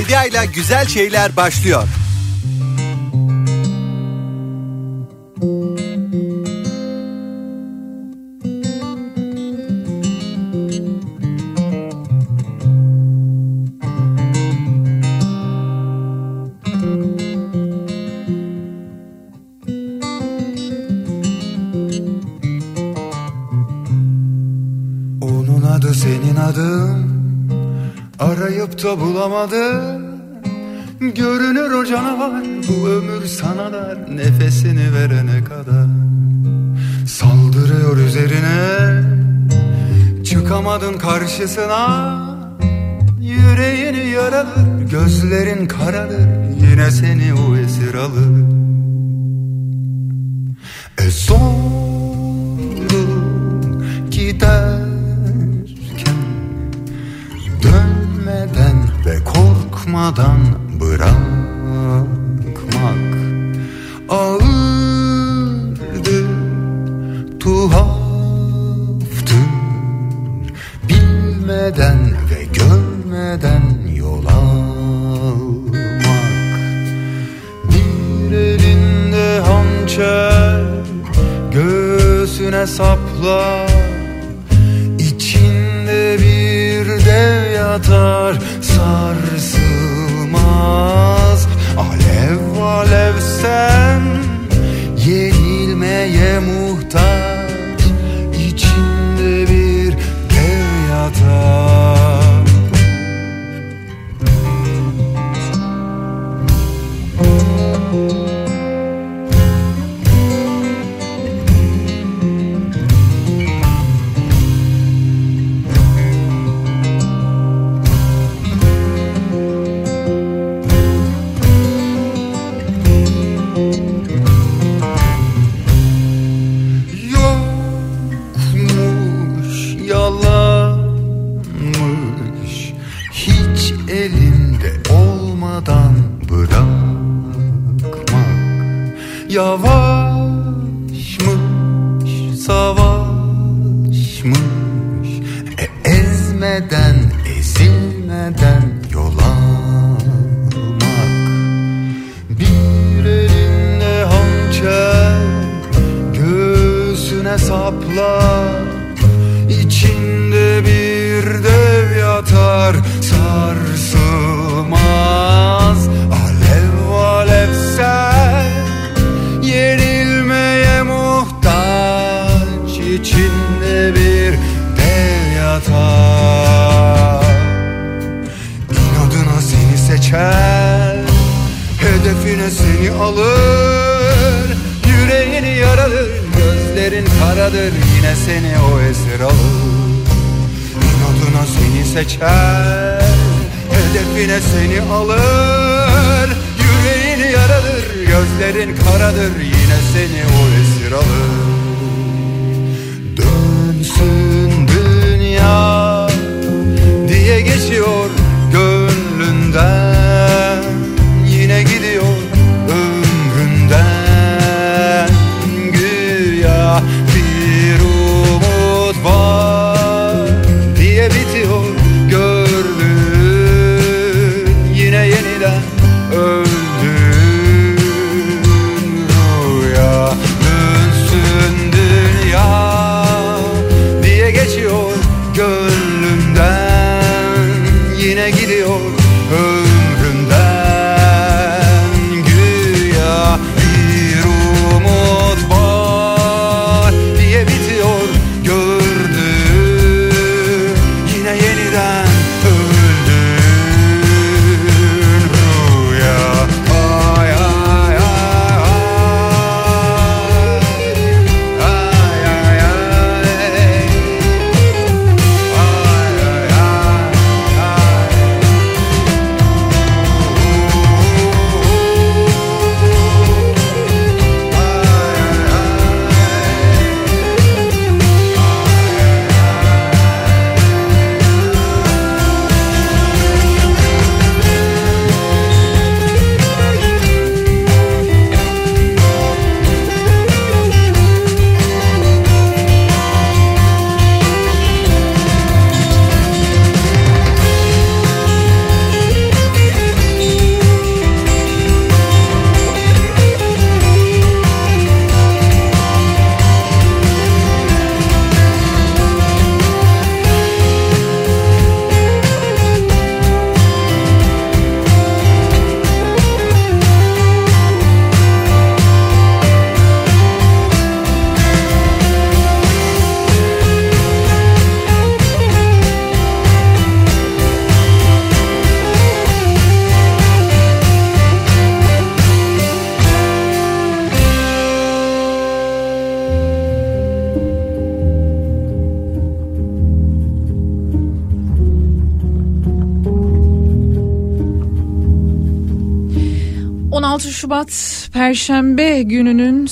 Bedia ile güzel şeyler başlıyor. Onun adı senin adın arayıp da bulamadım bu ömür sana da nefesini verene kadar. Saldırıyor üzerine Çıkamadın karşısına. Yüreğini yaralır Gözlerin kararır Yine seni o esir alır. E zorun giderken Dönmeden ve korkmadan Kalbine sapla İçinde bir dev yatar Sarsılmaz Alev alevse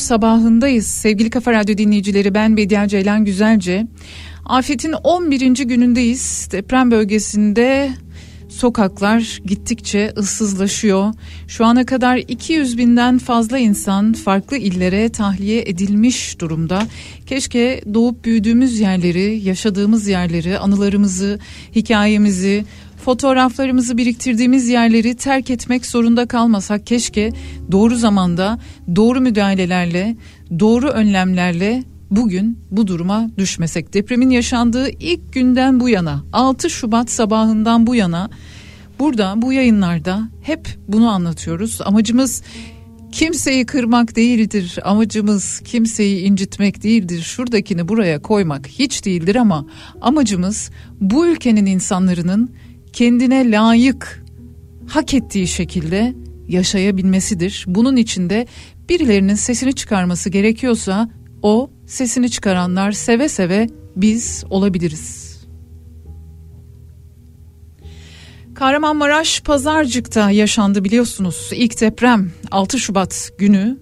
sabahındayız. Sevgili Kafa Radyo dinleyicileri ben Bediye Ceylan Güzelce. Afetin 11. günündeyiz. Deprem bölgesinde sokaklar gittikçe ıssızlaşıyor. Şu ana kadar 200 binden fazla insan farklı illere tahliye edilmiş durumda. Keşke doğup büyüdüğümüz yerleri, yaşadığımız yerleri, anılarımızı, hikayemizi, fotoğraflarımızı biriktirdiğimiz yerleri terk etmek zorunda kalmasak keşke doğru zamanda doğru müdahalelerle doğru önlemlerle bugün bu duruma düşmesek. Depremin yaşandığı ilk günden bu yana 6 Şubat sabahından bu yana burada bu yayınlarda hep bunu anlatıyoruz. Amacımız kimseyi kırmak değildir. Amacımız kimseyi incitmek değildir. Şuradakini buraya koymak hiç değildir ama amacımız bu ülkenin insanların kendine layık hak ettiği şekilde yaşayabilmesidir. Bunun içinde birilerinin sesini çıkarması gerekiyorsa o sesini çıkaranlar seve seve biz olabiliriz. Kahramanmaraş Pazarcık'ta yaşandı biliyorsunuz. İlk deprem 6 Şubat günü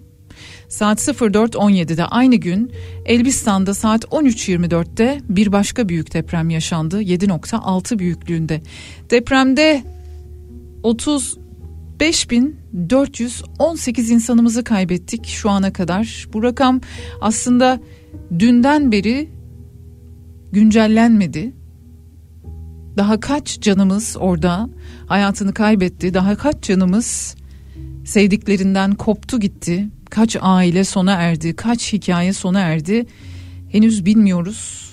saat 04.17'de aynı gün Elbistan'da saat 13.24'te bir başka büyük deprem yaşandı 7.6 büyüklüğünde. Depremde 35.418 insanımızı kaybettik şu ana kadar. Bu rakam aslında dünden beri güncellenmedi. Daha kaç canımız orada hayatını kaybetti? Daha kaç canımız sevdiklerinden koptu gitti? Kaç aile sona erdi? Kaç hikaye sona erdi? Henüz bilmiyoruz.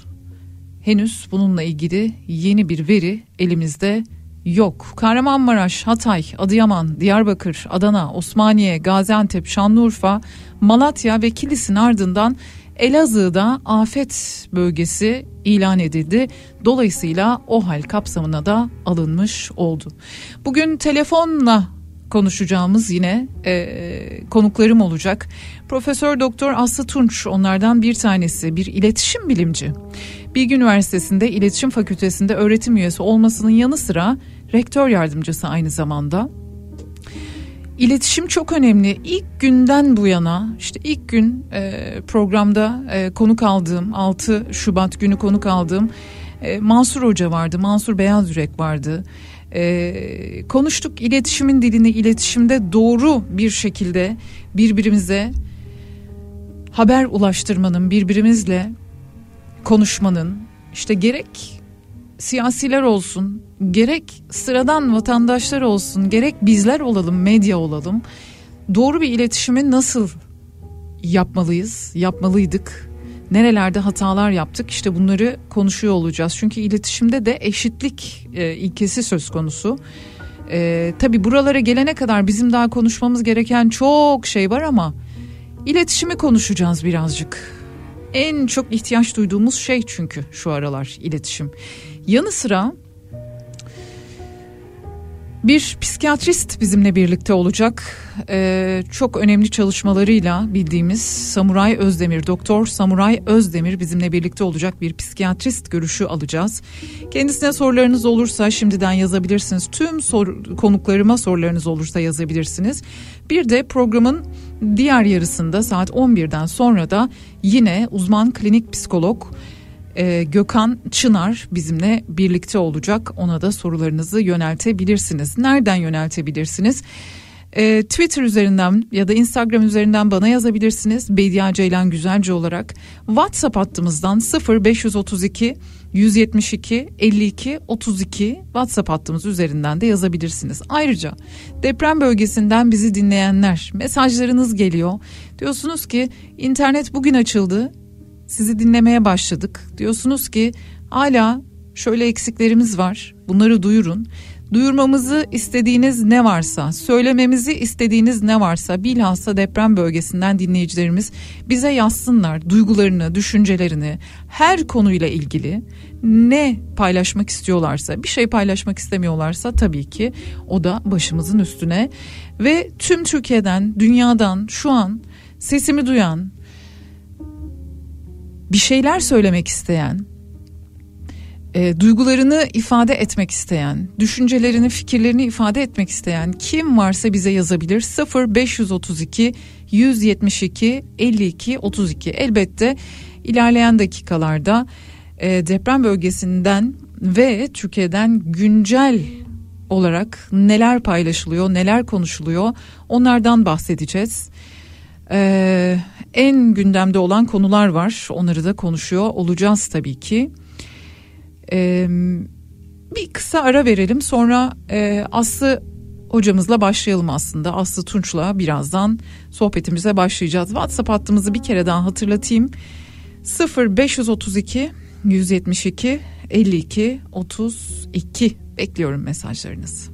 Henüz bununla ilgili yeni bir veri elimizde yok. Kahramanmaraş, Hatay, Adıyaman, Diyarbakır, Adana, Osmaniye, Gaziantep, Şanlıurfa, Malatya ve Kilis'in ardından Elazığ'da afet bölgesi ilan edildi. Dolayısıyla o hal kapsamına da alınmış oldu. Bugün telefonla konuşacağımız yine e, konuklarım olacak. Profesör Doktor Aslı Tunç onlardan bir tanesi bir iletişim bilimci. Bilgi Üniversitesi'nde İletişim Fakültesi'nde öğretim üyesi olmasının yanı sıra rektör yardımcısı aynı zamanda. İletişim çok önemli. İlk günden bu yana işte ilk gün e, programda e, konuk aldığım 6 Şubat günü konuk aldığım e, Mansur Hoca vardı. Mansur Beyaz Yürek vardı. E, konuştuk iletişimin dilini iletişimde doğru bir şekilde birbirimize haber ulaştırmanın birbirimizle konuşmanın işte gerek siyasiler olsun gerek sıradan vatandaşlar olsun gerek bizler olalım medya olalım doğru bir iletişimi nasıl yapmalıyız yapmalıydık nerelerde hatalar yaptık işte bunları konuşuyor olacağız. Çünkü iletişimde de eşitlik e, ilkesi söz konusu. E, tabi buralara gelene kadar bizim daha konuşmamız gereken çok şey var ama iletişimi konuşacağız birazcık. En çok ihtiyaç duyduğumuz şey çünkü şu aralar iletişim. Yanı sıra bir psikiyatrist bizimle birlikte olacak. Ee, çok önemli çalışmalarıyla bildiğimiz Samuray Özdemir, Doktor Samuray Özdemir bizimle birlikte olacak bir psikiyatrist görüşü alacağız. Kendisine sorularınız olursa şimdiden yazabilirsiniz. Tüm sor, konuklarıma sorularınız olursa yazabilirsiniz. Bir de programın diğer yarısında saat 11'den sonra da yine uzman klinik psikolog e, Gökhan Çınar bizimle birlikte olacak. Ona da sorularınızı yöneltebilirsiniz. Nereden yöneltebilirsiniz? E, Twitter üzerinden ya da Instagram üzerinden bana yazabilirsiniz. Bediye Ceylan Güzelce olarak. WhatsApp hattımızdan 0532 172 52 32 WhatsApp hattımız üzerinden de yazabilirsiniz. Ayrıca deprem bölgesinden bizi dinleyenler mesajlarınız geliyor. Diyorsunuz ki internet bugün açıldı sizi dinlemeye başladık. Diyorsunuz ki hala şöyle eksiklerimiz var. Bunları duyurun. Duyurmamızı istediğiniz ne varsa, söylememizi istediğiniz ne varsa bilhassa deprem bölgesinden dinleyicilerimiz bize yazsınlar duygularını, düşüncelerini, her konuyla ilgili ne paylaşmak istiyorlarsa, bir şey paylaşmak istemiyorlarsa tabii ki o da başımızın üstüne ve tüm Türkiye'den, dünyadan şu an sesimi duyan, bir şeyler söylemek isteyen e, duygularını ifade etmek isteyen, düşüncelerini, fikirlerini ifade etmek isteyen kim varsa bize yazabilir. 0 532 172 52 32. Elbette ilerleyen dakikalarda e, deprem bölgesinden ve Türkiye'den güncel olarak neler paylaşılıyor, neler konuşuluyor onlardan bahsedeceğiz. Ee, en gündemde olan konular var. Onları da konuşuyor olacağız tabii ki. Ee, bir kısa ara verelim sonra e, Aslı hocamızla başlayalım aslında. Aslı Tunç'la birazdan sohbetimize başlayacağız. WhatsApp hattımızı bir kere daha hatırlatayım. 0 532 172 52 32 bekliyorum mesajlarınızı.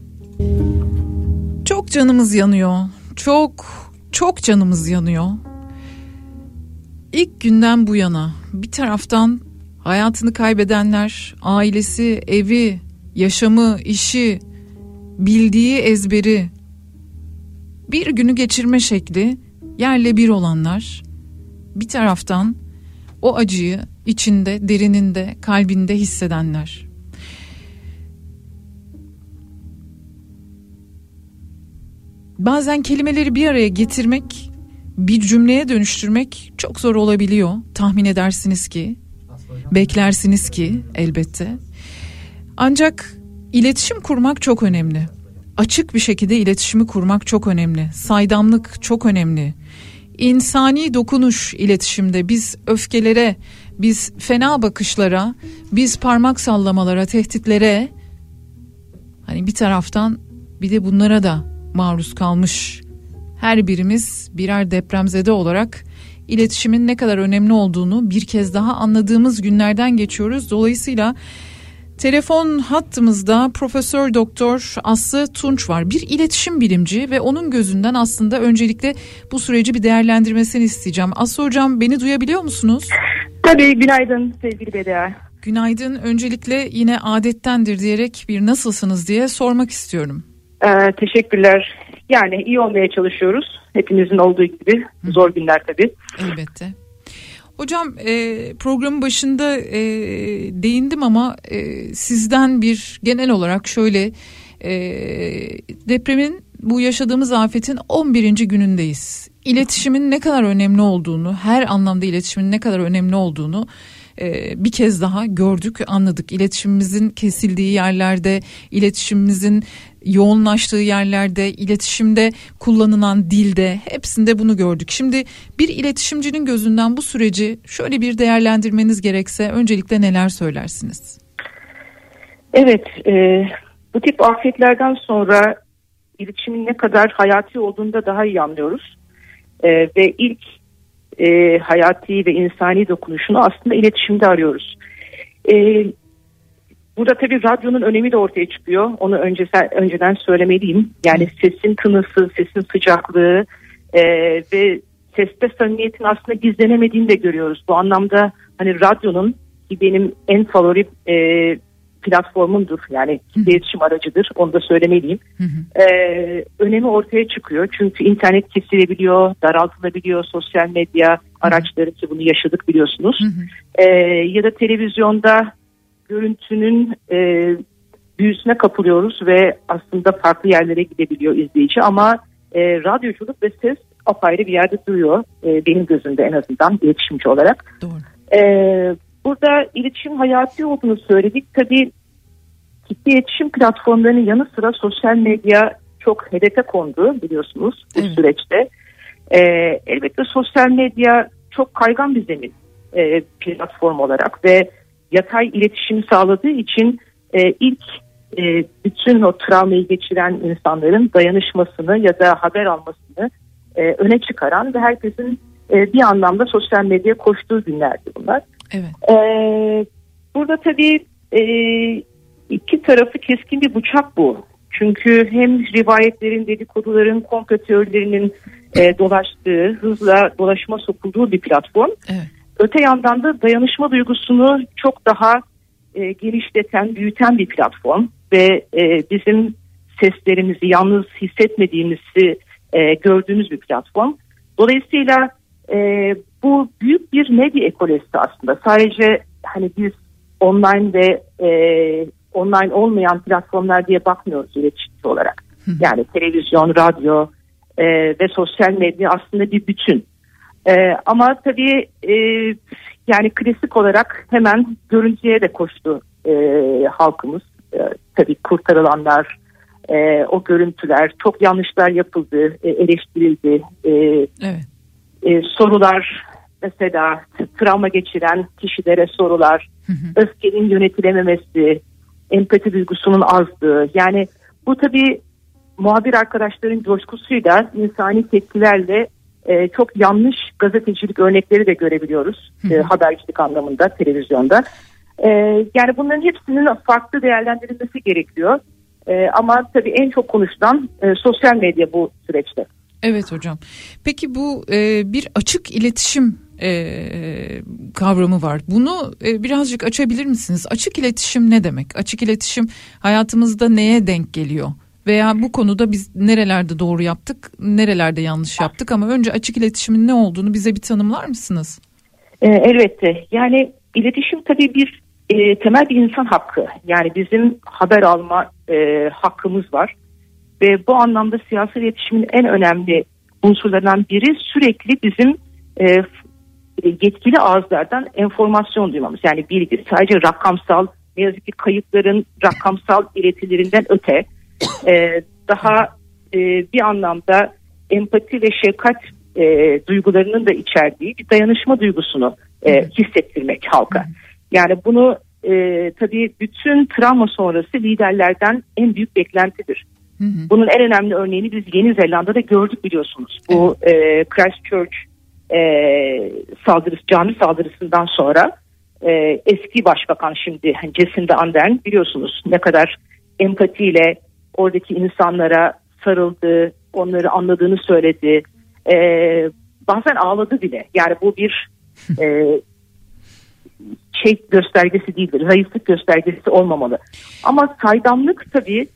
Çok canımız yanıyor. Çok çok canımız yanıyor. İlk günden bu yana bir taraftan hayatını kaybedenler, ailesi, evi, yaşamı, işi, bildiği ezberi, bir günü geçirme şekli yerle bir olanlar, bir taraftan o acıyı içinde, derininde, kalbinde hissedenler. Bazen kelimeleri bir araya getirmek, bir cümleye dönüştürmek çok zor olabiliyor. Tahmin edersiniz ki, beklersiniz ki elbette. Ancak iletişim kurmak çok önemli. Açık bir şekilde iletişimi kurmak çok önemli. Saydamlık çok önemli. İnsani dokunuş iletişimde biz öfkelere, biz fena bakışlara, biz parmak sallamalara, tehditlere hani bir taraftan bir de bunlara da maruz kalmış her birimiz birer depremzede olarak iletişimin ne kadar önemli olduğunu bir kez daha anladığımız günlerden geçiyoruz. Dolayısıyla telefon hattımızda Profesör Doktor Aslı Tunç var. Bir iletişim bilimci ve onun gözünden aslında öncelikle bu süreci bir değerlendirmesini isteyeceğim. Aslı hocam beni duyabiliyor musunuz? Tabii günaydın sevgili Bedia. Günaydın. Öncelikle yine adettendir diyerek bir nasılsınız diye sormak istiyorum. Ee, teşekkürler. Yani iyi olmaya çalışıyoruz. Hepimizin olduğu gibi. Zor günler tabii. Elbette. Hocam e, programın başında e, değindim ama e, sizden bir genel olarak şöyle e, depremin bu yaşadığımız afetin 11. günündeyiz. İletişimin ne kadar önemli olduğunu, her anlamda iletişimin ne kadar önemli olduğunu e, bir kez daha gördük, anladık. İletişimimizin kesildiği yerlerde, iletişimimizin yoğunlaştığı yerlerde, iletişimde kullanılan dilde hepsinde bunu gördük. Şimdi bir iletişimcinin gözünden bu süreci şöyle bir değerlendirmeniz gerekse öncelikle neler söylersiniz? Evet, e, bu tip afetlerden sonra iletişimin ne kadar hayati olduğunu da daha iyi anlıyoruz. E, ve ilk e, hayati ve insani dokunuşunu aslında iletişimde arıyoruz. E, burada tabii radyonun önemi de ortaya çıkıyor. Onu önce, önceden söylemeliyim. Yani sesin tınısı, sesin sıcaklığı e, ve seste samimiyetin aslında gizlenemediğini de görüyoruz. Bu anlamda hani radyonun ki benim en favori e, platformumdur. Yani iletişim aracıdır. Onu da söylemeliyim. Hı hı. Ee, önemi ortaya çıkıyor. Çünkü internet kesilebiliyor, daraltılabiliyor, sosyal medya araçları ki bunu yaşadık biliyorsunuz. Hı hı. Ee, ya da televizyonda görüntünün e, büyüsüne kapılıyoruz ve aslında farklı yerlere gidebiliyor izleyici ama e, radyoculuk ve ses apayrı bir yerde duruyor e, benim gözümde en azından iletişimci olarak. Doğru. E, burada iletişim hayati olduğunu söyledik. Tabii kitle iletişim platformlarının yanı sıra sosyal medya çok hedefe kondu biliyorsunuz bu evet. süreçte. E, elbette sosyal medya çok kaygan bir zemin e, platform olarak ve yatay iletişim sağladığı için e, ilk e, bütün o travmayı geçiren insanların dayanışmasını ya da haber almasını e, öne çıkaran ve herkesin e, bir anlamda sosyal medyaya koştuğu günlerdi bunlar. Evet. E, burada tabii e, iki tarafı keskin bir bıçak bu. Çünkü hem rivayetlerin, dedikoduların, komplo teorilerinin e, dolaştığı, hızla dolaşıma sokulduğu bir platform. Evet. Öte yandan da dayanışma duygusunu çok daha e, genişleten, büyüten bir platform ve e, bizim seslerimizi yalnız hissetmediğimizi e, gördüğümüz bir platform. Dolayısıyla e, bu büyük bir medya ekolojisi aslında. Sadece hani biz online ve e, online olmayan platformlar diye bakmıyoruz iletişimci olarak. Yani televizyon, radyo e, ve sosyal medya aslında bir bütün. E, ama tabii e, yani klasik olarak hemen görüntüye de koştu e, halkımız. E, tabii kurtarılanlar, e, o görüntüler, çok yanlışlar yapıldı, e, eleştirildi. E, Evet. E, sorular mesela travma geçiren kişilere sorular, öfkenin yönetilememesi, empati duygusunun azlığı. Yani bu tabii muhabir arkadaşların coşkusuyla insani tepkilerle e, çok yanlış gazetecilik örnekleri de görebiliyoruz e, habercilik anlamında televizyonda. E, yani bunların hepsinin farklı değerlendirilmesi gerekiyor. E, ama tabii en çok konuşulan e, sosyal medya bu süreçte. Evet hocam. Peki bu e, bir açık iletişim e, kavramı var. Bunu e, birazcık açabilir misiniz? Açık iletişim ne demek? Açık iletişim hayatımızda neye denk geliyor? Veya bu konuda biz nerelerde doğru yaptık, nerelerde yanlış yaptık ama önce açık iletişimin ne olduğunu bize bir tanımlar mısınız? E, elbette. Yani iletişim tabii bir e, temel bir insan hakkı. Yani bizim haber alma e, hakkımız var. Ve bu anlamda siyasi iletişimin en önemli unsurlarından biri sürekli bizim e, yetkili ağızlardan enformasyon duymamız. Yani bilgi sadece rakamsal ne yazık ki kayıpların rakamsal iletilerinden öte e, daha e, bir anlamda empati ve şefkat e, duygularının da içerdiği bir dayanışma duygusunu e, hissettirmek halka. Yani bunu e, tabii bütün travma sonrası liderlerden en büyük beklentidir. Hı hı. Bunun en önemli örneğini biz Yeni Zelanda'da gördük biliyorsunuz. Bu e, Christchurch e, saldırısı, cami saldırısından sonra e, eski başbakan şimdi hani Jacinda Ardern biliyorsunuz ne kadar empatiyle oradaki insanlara sarıldı, onları anladığını söyledi. E, bazen ağladı bile. Yani bu bir e, şey göstergesi değildir. Zayıflık göstergesi olmamalı. Ama saydamlık tabii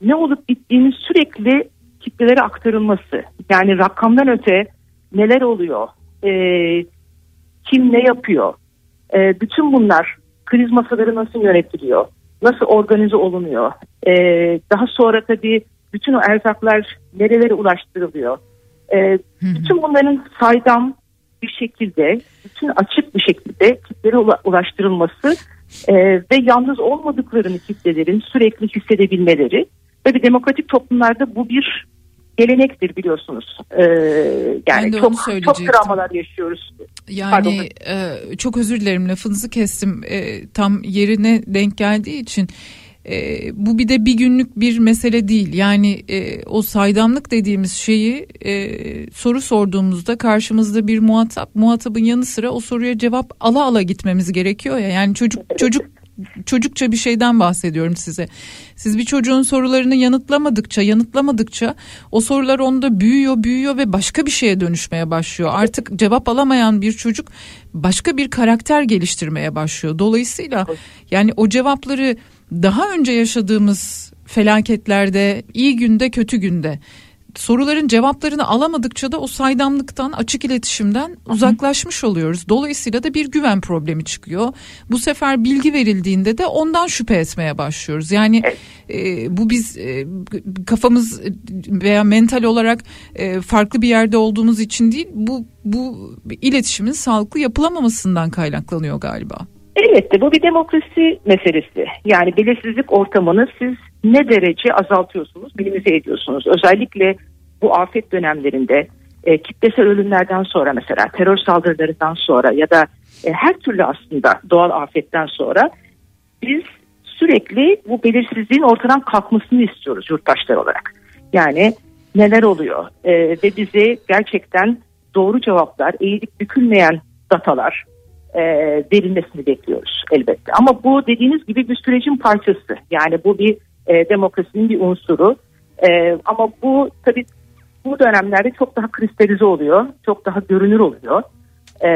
ne olup bittiğini sürekli kitlelere aktarılması. Yani rakamdan öte neler oluyor, e, kim ne yapıyor, e, bütün bunlar kriz masaları nasıl yönetiliyor, nasıl organize olunuyor. E, daha sonra tabii bütün o erzaklar nerelere ulaştırılıyor. E, bütün bunların saydam bir şekilde, bütün açık bir şekilde kitlere ula- ulaştırılması e, ve yalnız olmadıklarını kitlelerin sürekli hissedebilmeleri bir demokratik toplumlarda bu bir gelenektir biliyorsunuz. E, Ben yani çok çok travmalar yaşıyoruz. Pardon. Yani e, çok özür dilerim lafınızı kestim E, tam yerine denk geldiği için e, bu bir de bir günlük bir mesele değil yani e, o saydamlık dediğimiz şeyi e, soru sorduğumuzda karşımızda bir muhatap muhatabın yanı sıra o soruya cevap ala ala gitmemiz gerekiyor ya yani çocuk çocuk çocukça bir şeyden bahsediyorum size. Siz bir çocuğun sorularını yanıtlamadıkça, yanıtlamadıkça o sorular onda büyüyor, büyüyor ve başka bir şeye dönüşmeye başlıyor. Artık cevap alamayan bir çocuk başka bir karakter geliştirmeye başlıyor. Dolayısıyla yani o cevapları daha önce yaşadığımız felaketlerde, iyi günde, kötü günde soruların cevaplarını alamadıkça da o saydamlıktan, açık iletişimden uzaklaşmış oluyoruz. Dolayısıyla da bir güven problemi çıkıyor. Bu sefer bilgi verildiğinde de ondan şüphe etmeye başlıyoruz. Yani e, bu biz e, kafamız veya mental olarak e, farklı bir yerde olduğumuz için değil, bu bu iletişimin sağlıklı yapılamamasından kaynaklanıyor galiba. Elbette bu bir demokrasi meselesi. Yani belirsizlik ortamını siz ne derece azaltıyorsunuz, minimize ediyorsunuz. Özellikle bu afet dönemlerinde e, kitlesel ölümlerden sonra mesela terör saldırılarından sonra ya da e, her türlü aslında doğal afetten sonra biz sürekli bu belirsizliğin ortadan kalkmasını istiyoruz yurttaşlar olarak. Yani neler oluyor E, ve bize gerçekten doğru cevaplar, eğilip bükülmeyen datalar, e, verilmesini bekliyoruz elbette. Ama bu dediğiniz gibi bir sürecin parçası. Yani bu bir e, demokrasinin bir unsuru. E, ama bu tabii bu dönemlerde çok daha kristalize oluyor, çok daha görünür oluyor. E,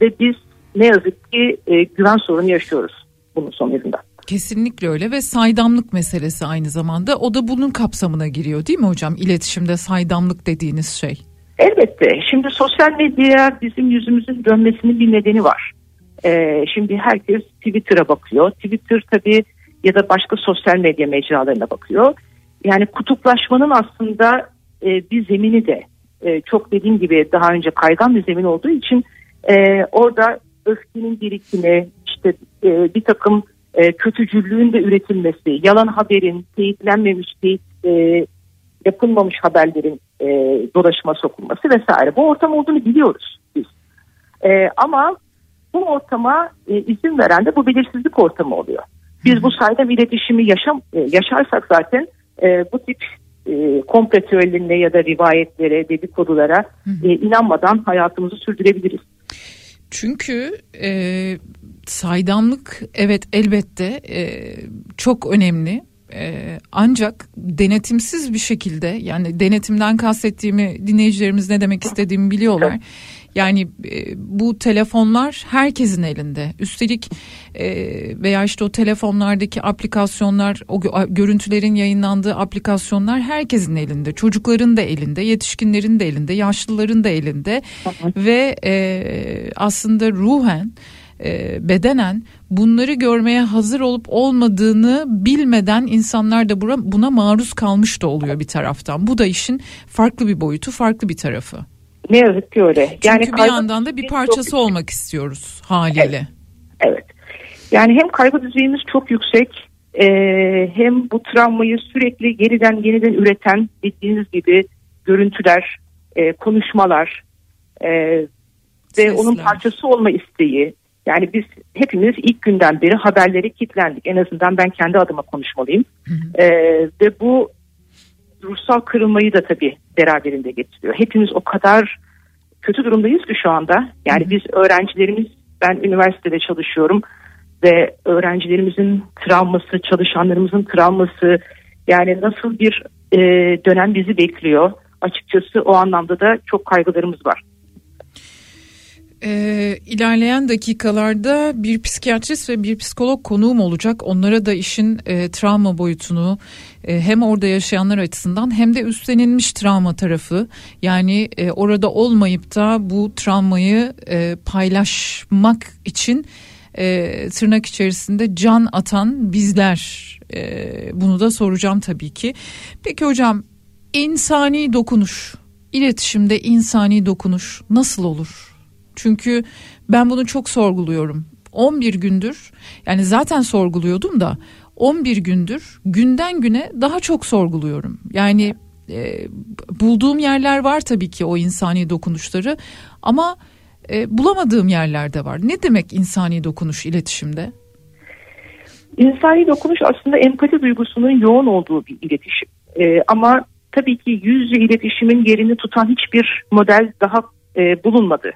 ve biz ne yazık ki e, güven sorunu yaşıyoruz bunun sonucunda. Kesinlikle öyle ve saydamlık meselesi aynı zamanda o da bunun kapsamına giriyor değil mi hocam? İletişimde saydamlık dediğiniz şey. Elbette. Şimdi sosyal medyaya bizim yüzümüzün dönmesinin bir nedeni var. E, şimdi herkes Twitter'a bakıyor. Twitter tabii ya da başka sosyal medya mecralarına bakıyor. Yani kutuplaşmanın aslında e, bir zemini de e, çok dediğim gibi daha önce kaygan bir zemin olduğu için e, orada öfkenin birikimi, işte e, bir takım e, kötücüllüğün de üretilmesi, yalan haberin, teyitlenmemiş, teyit, e, yapılmamış haberlerin e, dolaşıma sokulması vesaire. Bu ortam olduğunu biliyoruz biz. E, ama bu ortama e, izin veren de bu belirsizlik ortamı oluyor. Biz bu saydam iletişimi yaşam, e, yaşarsak zaten e, bu tip e, komplo teorilerine ya da rivayetlere, dedikodulara e, inanmadan hayatımızı sürdürebiliriz. Çünkü e, saydamlık evet elbette e, çok önemli. Ee, ancak denetimsiz bir şekilde yani denetimden kastettiğimi dinleyicilerimiz ne demek istediğimi biliyorlar. Yani e, bu telefonlar herkesin elinde. Üstelik e, veya işte o telefonlardaki aplikasyonlar, o görüntülerin yayınlandığı aplikasyonlar herkesin elinde. Çocukların da elinde, yetişkinlerin de elinde, yaşlıların da elinde. Ve e, aslında ruhen e, bedenen bunları görmeye hazır olup olmadığını bilmeden insanlar da buna, buna maruz kalmış da oluyor bir taraftan. Bu da işin farklı bir boyutu, farklı bir tarafı. Ne yazık ki öyle. Yani Çünkü bir yandan da bir parçası çok... olmak istiyoruz haliyle. Evet. evet. Yani hem kaygı düzeyimiz çok yüksek e, hem bu travmayı sürekli yeniden yeniden üreten bildiğiniz gibi görüntüler, e, konuşmalar e, ve Sesler. onun parçası olma isteği, yani biz hepimiz ilk günden beri haberleri kilitlendik. En azından ben kendi adıma konuşmalıyım. Hı hı. Ee, ve bu ruhsal kırılmayı da tabii beraberinde getiriyor. Hepimiz o kadar kötü durumdayız ki şu anda. Yani hı biz öğrencilerimiz, ben üniversitede çalışıyorum ve öğrencilerimizin travması, çalışanlarımızın travması yani nasıl bir e, dönem bizi bekliyor. Açıkçası o anlamda da çok kaygılarımız var. E, ilerleyen dakikalarda bir psikiyatrist ve bir psikolog konuğum olacak. Onlara da işin e, travma boyutunu e, hem orada yaşayanlar açısından hem de üstlenilmiş travma tarafı yani e, orada olmayıp da bu travmayı e, paylaşmak için e, tırnak içerisinde can atan bizler e, bunu da soracağım tabii ki. Peki hocam insani dokunuş iletişimde insani dokunuş nasıl olur? Çünkü ben bunu çok sorguluyorum. 11 gündür yani zaten sorguluyordum da 11 gündür günden güne daha çok sorguluyorum. Yani e, bulduğum yerler var tabii ki o insani dokunuşları ama e, bulamadığım yerler de var. Ne demek insani dokunuş iletişimde? İnsani dokunuş aslında empati duygusunun yoğun olduğu bir iletişim. E, ama tabii ki yüz yüze iletişimin yerini tutan hiçbir model daha e, bulunmadı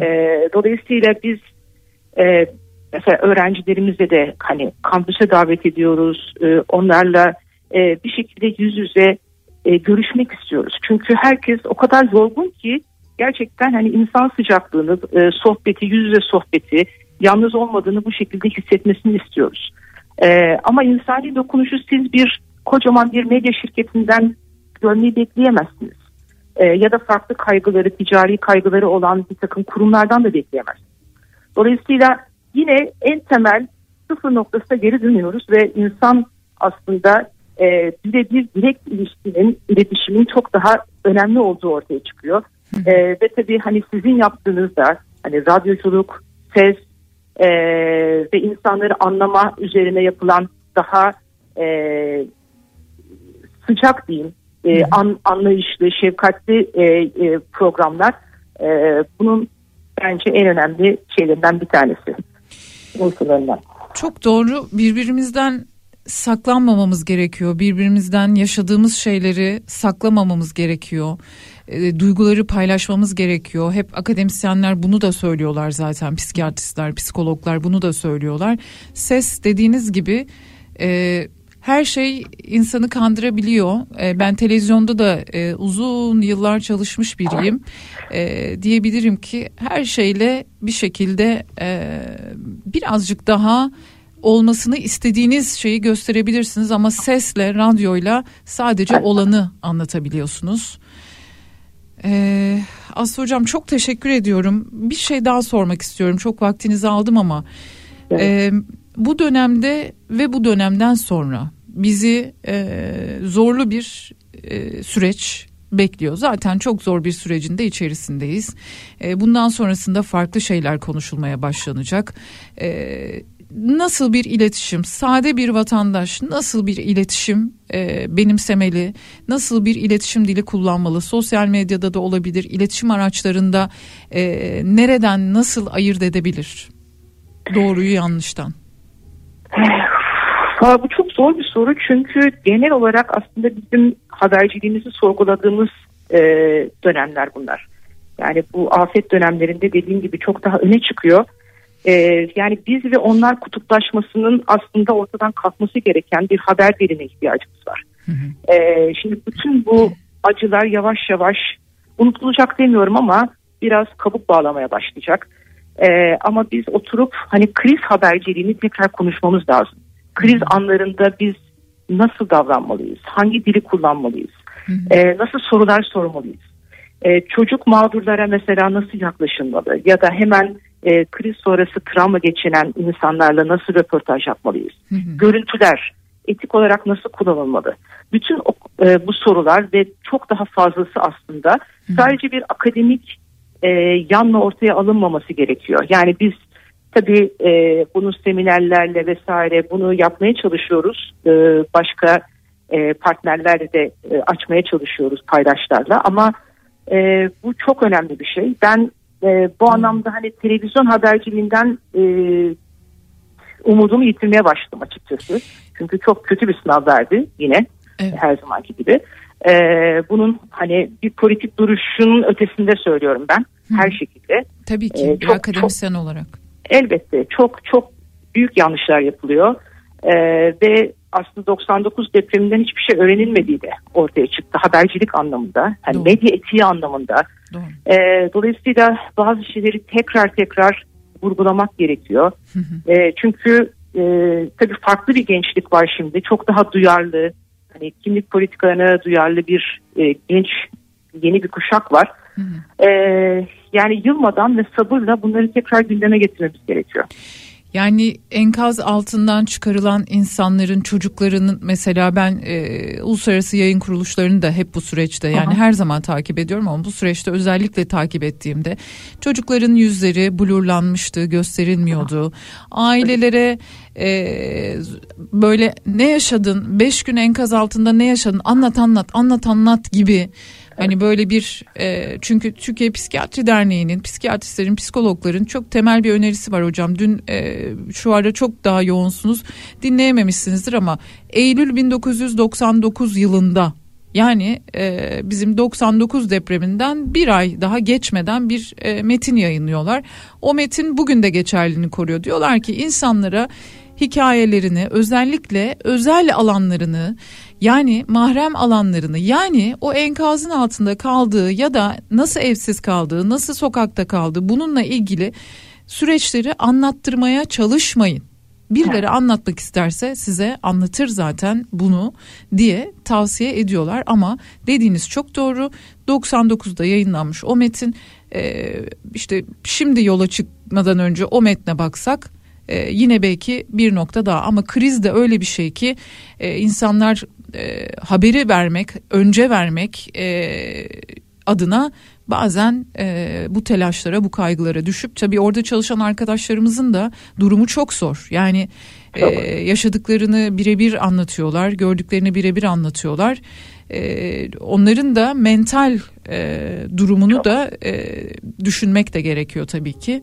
e, dolayısıyla biz e, mesela öğrencilerimizle de hani kampüse davet ediyoruz. E, onlarla e, bir şekilde yüz yüze e, görüşmek istiyoruz. Çünkü herkes o kadar yorgun ki gerçekten hani insan sıcaklığını, e, sohbeti, yüz yüze sohbeti, yalnız olmadığını bu şekilde hissetmesini istiyoruz. E, ama insani dokunuşu siz bir kocaman bir medya şirketinden görmeyi bekleyemezsiniz e, ya da farklı kaygıları, ticari kaygıları olan bir takım kurumlardan da bekleyemez. Dolayısıyla yine en temel sıfır noktasına geri dönüyoruz ve insan aslında e, birebir direkt ilişkinin, iletişimin çok daha önemli olduğu ortaya çıkıyor. E, ve tabii hani sizin yaptığınızda hani radyoculuk, ses e, ve insanları anlama üzerine yapılan daha e, sıcak diyeyim e, an, anlayışlı, şefkatli e, e, programlar e, bunun bence en önemli şeylerinden bir tanesi. Unsurlarından. Çok doğru. Birbirimizden saklanmamamız gerekiyor. Birbirimizden yaşadığımız şeyleri saklamamamız gerekiyor. E, duyguları paylaşmamız gerekiyor. Hep akademisyenler bunu da söylüyorlar zaten. Psikiyatristler, psikologlar bunu da söylüyorlar. Ses dediğiniz gibi e, her şey insanı kandırabiliyor. E, ben televizyonda da e, uzun yıllar çalışmış biriyim. E, diyebilirim ki her şeyle bir şekilde e, birazcık daha olmasını istediğiniz şeyi gösterebilirsiniz ama sesle, radyoyla sadece olanı anlatabiliyorsunuz. Ee, Aslı Hocam çok teşekkür ediyorum. Bir şey daha sormak istiyorum. Çok vaktinizi aldım ama. Evet. Ee, bu dönemde ve bu dönemden sonra bizi e, zorlu bir e, süreç bekliyor. Zaten çok zor bir sürecin de içerisindeyiz. E, bundan sonrasında farklı şeyler konuşulmaya başlanacak. E, nasıl bir iletişim, sade bir vatandaş nasıl bir iletişim e, benimsemeli, nasıl bir iletişim dili kullanmalı, sosyal medyada da olabilir, iletişim araçlarında e, nereden nasıl ayırt edebilir doğruyu yanlıştan? Ha, bu çok zor bir soru çünkü genel olarak aslında bizim haberciliğimizi sorguladığımız e, dönemler bunlar. Yani bu afet dönemlerinde dediğim gibi çok daha öne çıkıyor. E, yani biz ve onlar kutuplaşmasının aslında ortadan kalkması gereken bir haber diline ihtiyacımız var. E, şimdi bütün bu acılar yavaş yavaş unutulacak demiyorum ama biraz kabuk bağlamaya başlayacak. E, ama biz oturup hani kriz haberciliğini tekrar konuşmamız lazım kriz anlarında biz nasıl davranmalıyız? Hangi dili kullanmalıyız? Ee, nasıl sorular sormalıyız? Ee, çocuk mağdurlara mesela nasıl yaklaşılmalı? Ya da hemen e, kriz sonrası travma geçinen insanlarla nasıl röportaj yapmalıyız? Görüntüler etik olarak nasıl kullanılmalı? Bütün o, e, bu sorular ve çok daha fazlası aslında sadece bir akademik e, yanla ortaya alınmaması gerekiyor. Yani biz Tabii e, bunu seminerlerle vesaire bunu yapmaya çalışıyoruz. E, başka e, partnerlerle de e, açmaya çalışıyoruz paydaşlarla ama e, bu çok önemli bir şey. Ben e, bu anlamda hani televizyon haberciliğinden e, umudumu yitirmeye başladım açıkçası. Çünkü çok kötü bir sınav verdi yine Evet. her zamanki gibi. E, bunun hani bir politik duruşun ötesinde söylüyorum ben her şekilde. Tabii ki bir çok- akademisyen olarak. Elbette çok çok büyük yanlışlar yapılıyor. Ee, ve aslında 99 depreminden hiçbir şey öğrenilmediği de ortaya çıktı habercilik anlamında hani Doğru. medya etiği anlamında. Doğru. Ee, dolayısıyla bazı şeyleri tekrar tekrar vurgulamak gerekiyor. Ee, çünkü e, tabii farklı bir gençlik var şimdi. Çok daha duyarlı hani kimlik politikalarına duyarlı bir e, genç yeni bir kuşak var Ee, yani yılmadan ve sabırla bunları tekrar gündeme getirmemiz gerekiyor. Yani enkaz altından çıkarılan insanların çocuklarının mesela ben e, uluslararası yayın kuruluşlarını da hep bu süreçte yani her zaman takip ediyorum ama bu süreçte özellikle takip ettiğimde çocukların yüzleri blurlanmıştı gösterilmiyordu. Ailelere e, böyle ne yaşadın beş gün enkaz altında ne yaşadın anlat anlat anlat anlat gibi Hani böyle bir e, çünkü Türkiye Psikiyatri Derneği'nin psikiyatristlerin psikologların çok temel bir önerisi var hocam. Dün e, şu ara çok daha yoğunsunuz dinleyememişsinizdir ama Eylül 1999 yılında yani e, bizim 99 depreminden bir ay daha geçmeden bir e, metin yayınlıyorlar. O metin bugün de geçerliliğini koruyor. Diyorlar ki insanlara hikayelerini özellikle özel alanlarını yani mahrem alanlarını yani o enkazın altında kaldığı ya da nasıl evsiz kaldığı nasıl sokakta kaldığı bununla ilgili süreçleri anlattırmaya çalışmayın. Birileri anlatmak isterse size anlatır zaten bunu diye tavsiye ediyorlar. Ama dediğiniz çok doğru. 99'da yayınlanmış o metin. E, işte şimdi yola çıkmadan önce o metne baksak e, yine belki bir nokta daha. Ama kriz de öyle bir şey ki e, insanlar e, haberi vermek önce vermek e, adına bazen e, bu telaşlara bu kaygılara düşüp tabii orada çalışan arkadaşlarımızın da durumu çok zor. Yani e, yaşadıklarını birebir anlatıyorlar gördüklerini birebir anlatıyorlar. E, onların da mental e, durumunu da e, düşünmek de gerekiyor tabii ki.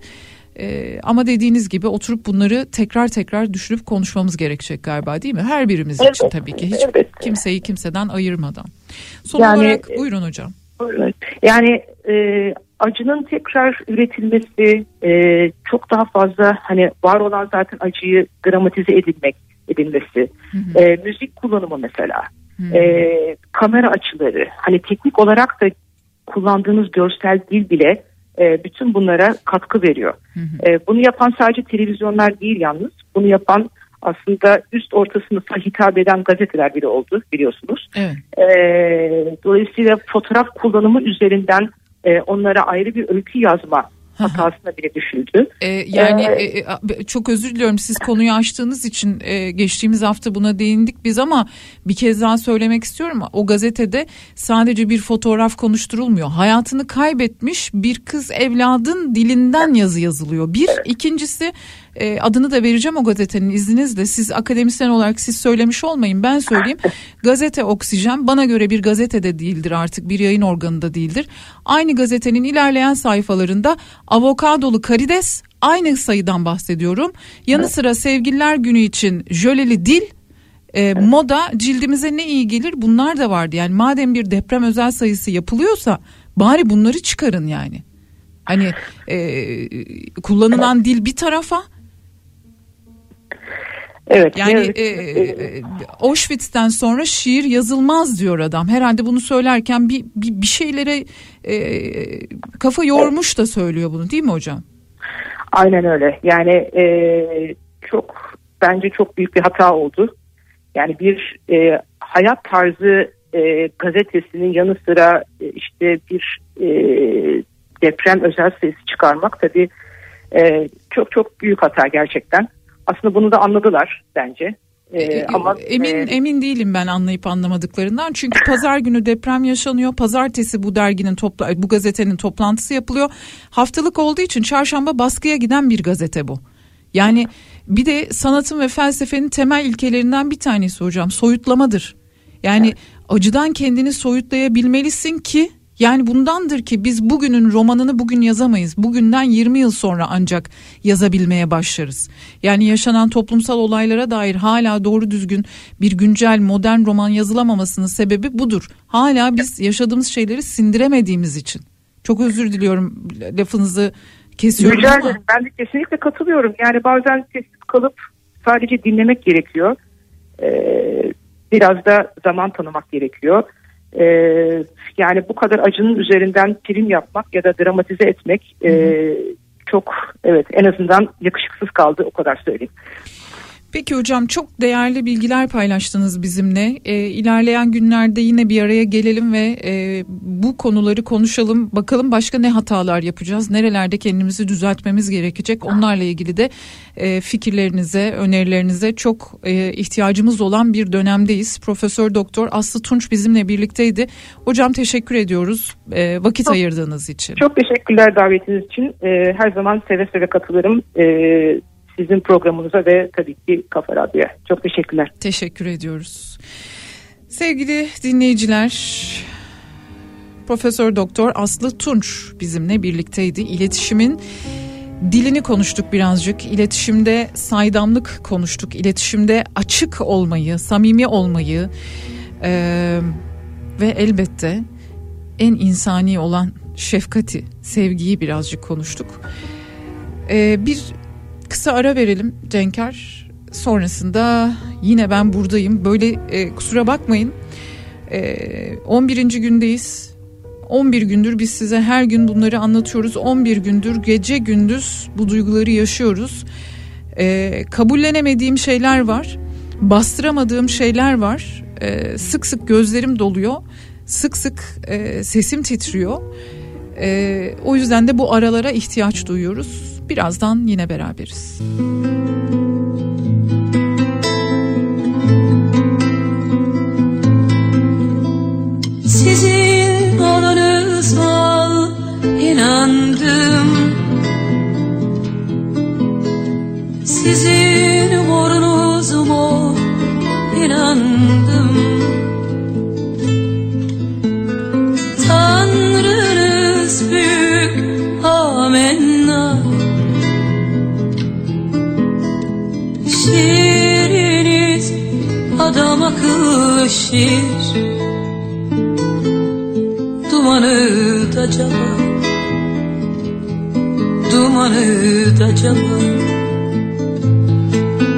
Ee, ama dediğiniz gibi oturup bunları tekrar tekrar düşünüp konuşmamız gerekecek galiba değil mi? Her birimiz için Elbette, tabii ki. Hiç elbette. kimseyi kimseden ayırmadan. Son Yani, olarak e, buyurun hocam. Evet. Yani e, acının tekrar üretilmesi e, çok daha fazla hani var olan zaten acıyı dramatize edilmek edilmesi e, müzik kullanımı mesela e, kamera açıları hani teknik olarak da kullandığınız görsel dil bile e, bütün bunlara katkı veriyor. E, bunu yapan sadece televizyonlar değil yalnız bunu yapan aslında üst orta sınıfa hitap eden gazeteler bile oldu biliyorsunuz. Evet. Ee, dolayısıyla fotoğraf kullanımı üzerinden e, onlara ayrı bir öykü yazma hatasına bile düşüldü. Ee, yani e, e, çok özür diliyorum siz konuyu açtığınız için e, geçtiğimiz hafta buna değindik biz ama bir kez daha söylemek istiyorum. O gazetede sadece bir fotoğraf konuşturulmuyor. Hayatını kaybetmiş bir kız evladın dilinden yazı yazılıyor. Bir ikincisi e, adını da vereceğim o gazetenin izninizle. Siz akademisyen olarak siz söylemiş olmayın ben söyleyeyim. Gazete Oksijen bana göre bir gazete de değildir artık bir yayın organı da değildir. Aynı gazetenin ilerleyen sayfalarında avokadolu karides aynı sayıdan bahsediyorum. Yanı sıra sevgililer günü için jöleli dil e, moda cildimize ne iyi gelir bunlar da vardı. Yani madem bir deprem özel sayısı yapılıyorsa bari bunları çıkarın yani. Hani e, kullanılan dil bir tarafa Evet. yani evet. e, e, Auschwitz'ten sonra şiir yazılmaz diyor adam. Herhalde bunu söylerken bir bir, bir şeylere e, kafa yormuş da söylüyor bunu değil mi hocam? Aynen öyle. Yani e, çok bence çok büyük bir hata oldu. Yani bir e, hayat tarzı e, gazetesinin yanı sıra e, işte bir e, deprem özel sayısı çıkarmak tabii e, çok çok büyük hata gerçekten. Aslında bunu da anladılar bence. Ee, E, ama emin e, emin değilim ben anlayıp anlamadıklarından. Çünkü pazar günü deprem yaşanıyor. Pazartesi bu derginin topla bu gazetenin toplantısı yapılıyor. Haftalık olduğu için çarşamba baskıya giden bir gazete bu. Yani bir de sanatın ve felsefenin temel ilkelerinden bir tanesi hocam soyutlamadır. Yani acıdan kendini soyutlayabilmelisin ki yani bundandır ki biz bugünün romanını bugün yazamayız. Bugünden 20 yıl sonra ancak yazabilmeye başlarız. Yani yaşanan toplumsal olaylara dair hala doğru düzgün bir güncel modern roman yazılamamasının sebebi budur. Hala biz yaşadığımız şeyleri sindiremediğimiz için. Çok özür diliyorum lafınızı kesiyorum Rica ama. Ben de kesinlikle katılıyorum. Yani bazen sessiz kalıp sadece dinlemek gerekiyor. Ee, biraz da zaman tanımak gerekiyor. Ee, yani bu kadar acının üzerinden prim yapmak ya da dramatize etmek e, çok evet en azından yakışıksız kaldı o kadar söyleyeyim. Peki hocam çok değerli bilgiler paylaştınız bizimle. Ee, ilerleyen günlerde yine bir araya gelelim ve e, bu konuları konuşalım. Bakalım başka ne hatalar yapacağız, nerelerde kendimizi düzeltmemiz gerekecek. Onlarla ilgili de e, fikirlerinize, önerilerinize çok e, ihtiyacımız olan bir dönemdeyiz. Profesör Doktor Aslı Tunç bizimle birlikteydi. Hocam teşekkür ediyoruz e, vakit Çok- ayırdığınız için. Çok teşekkürler davetiniz için. Ee, her zaman seve seve katılırım. Ee, sizin programınıza ve tabii ki Kafa Radyo'ya. Çok teşekkürler. Teşekkür ediyoruz. Sevgili dinleyiciler, Profesör Doktor Aslı Tunç bizimle birlikteydi. İletişimin dilini konuştuk birazcık. İletişimde saydamlık konuştuk. İletişimde açık olmayı, samimi olmayı eee, ve elbette en insani olan şefkati, sevgiyi birazcık konuştuk. Eee, bir kısa ara verelim Cenker. Sonrasında yine ben buradayım. Böyle e, kusura bakmayın. E, 11. gündeyiz. 11 gündür biz size her gün bunları anlatıyoruz. 11 gündür gece gündüz bu duyguları yaşıyoruz. E, kabullenemediğim şeyler var. Bastıramadığım şeyler var. E, sık sık gözlerim doluyor. Sık sık e, sesim titriyor. E, o yüzden de bu aralara ihtiyaç duyuyoruz. Birazdan yine beraberiz. Sizin olanıza inandım Sizin borunuzuma inandım akıllı Dumanı da cama. Dumanı da cama.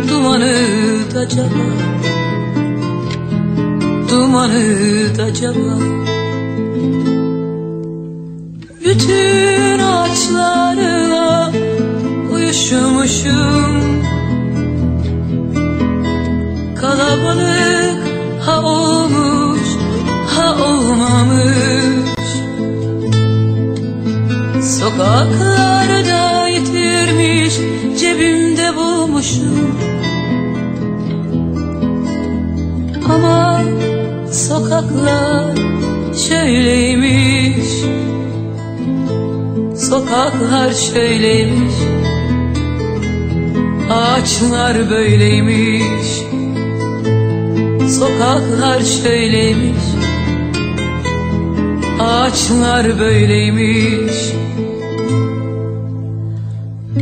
Dumanı da cama. Dumanı da cama. Bütün ağaçlarla uyuşmuşum kalabalık ha olmuş ha olmamış. Sokaklarda yitirmiş cebimde bulmuşum. Ama sokaklar şöyleymiş. Sokaklar şöyleymiş. Ağaçlar böyleymiş Sokaklar şöyleymiş Ağaçlar böyleymiş.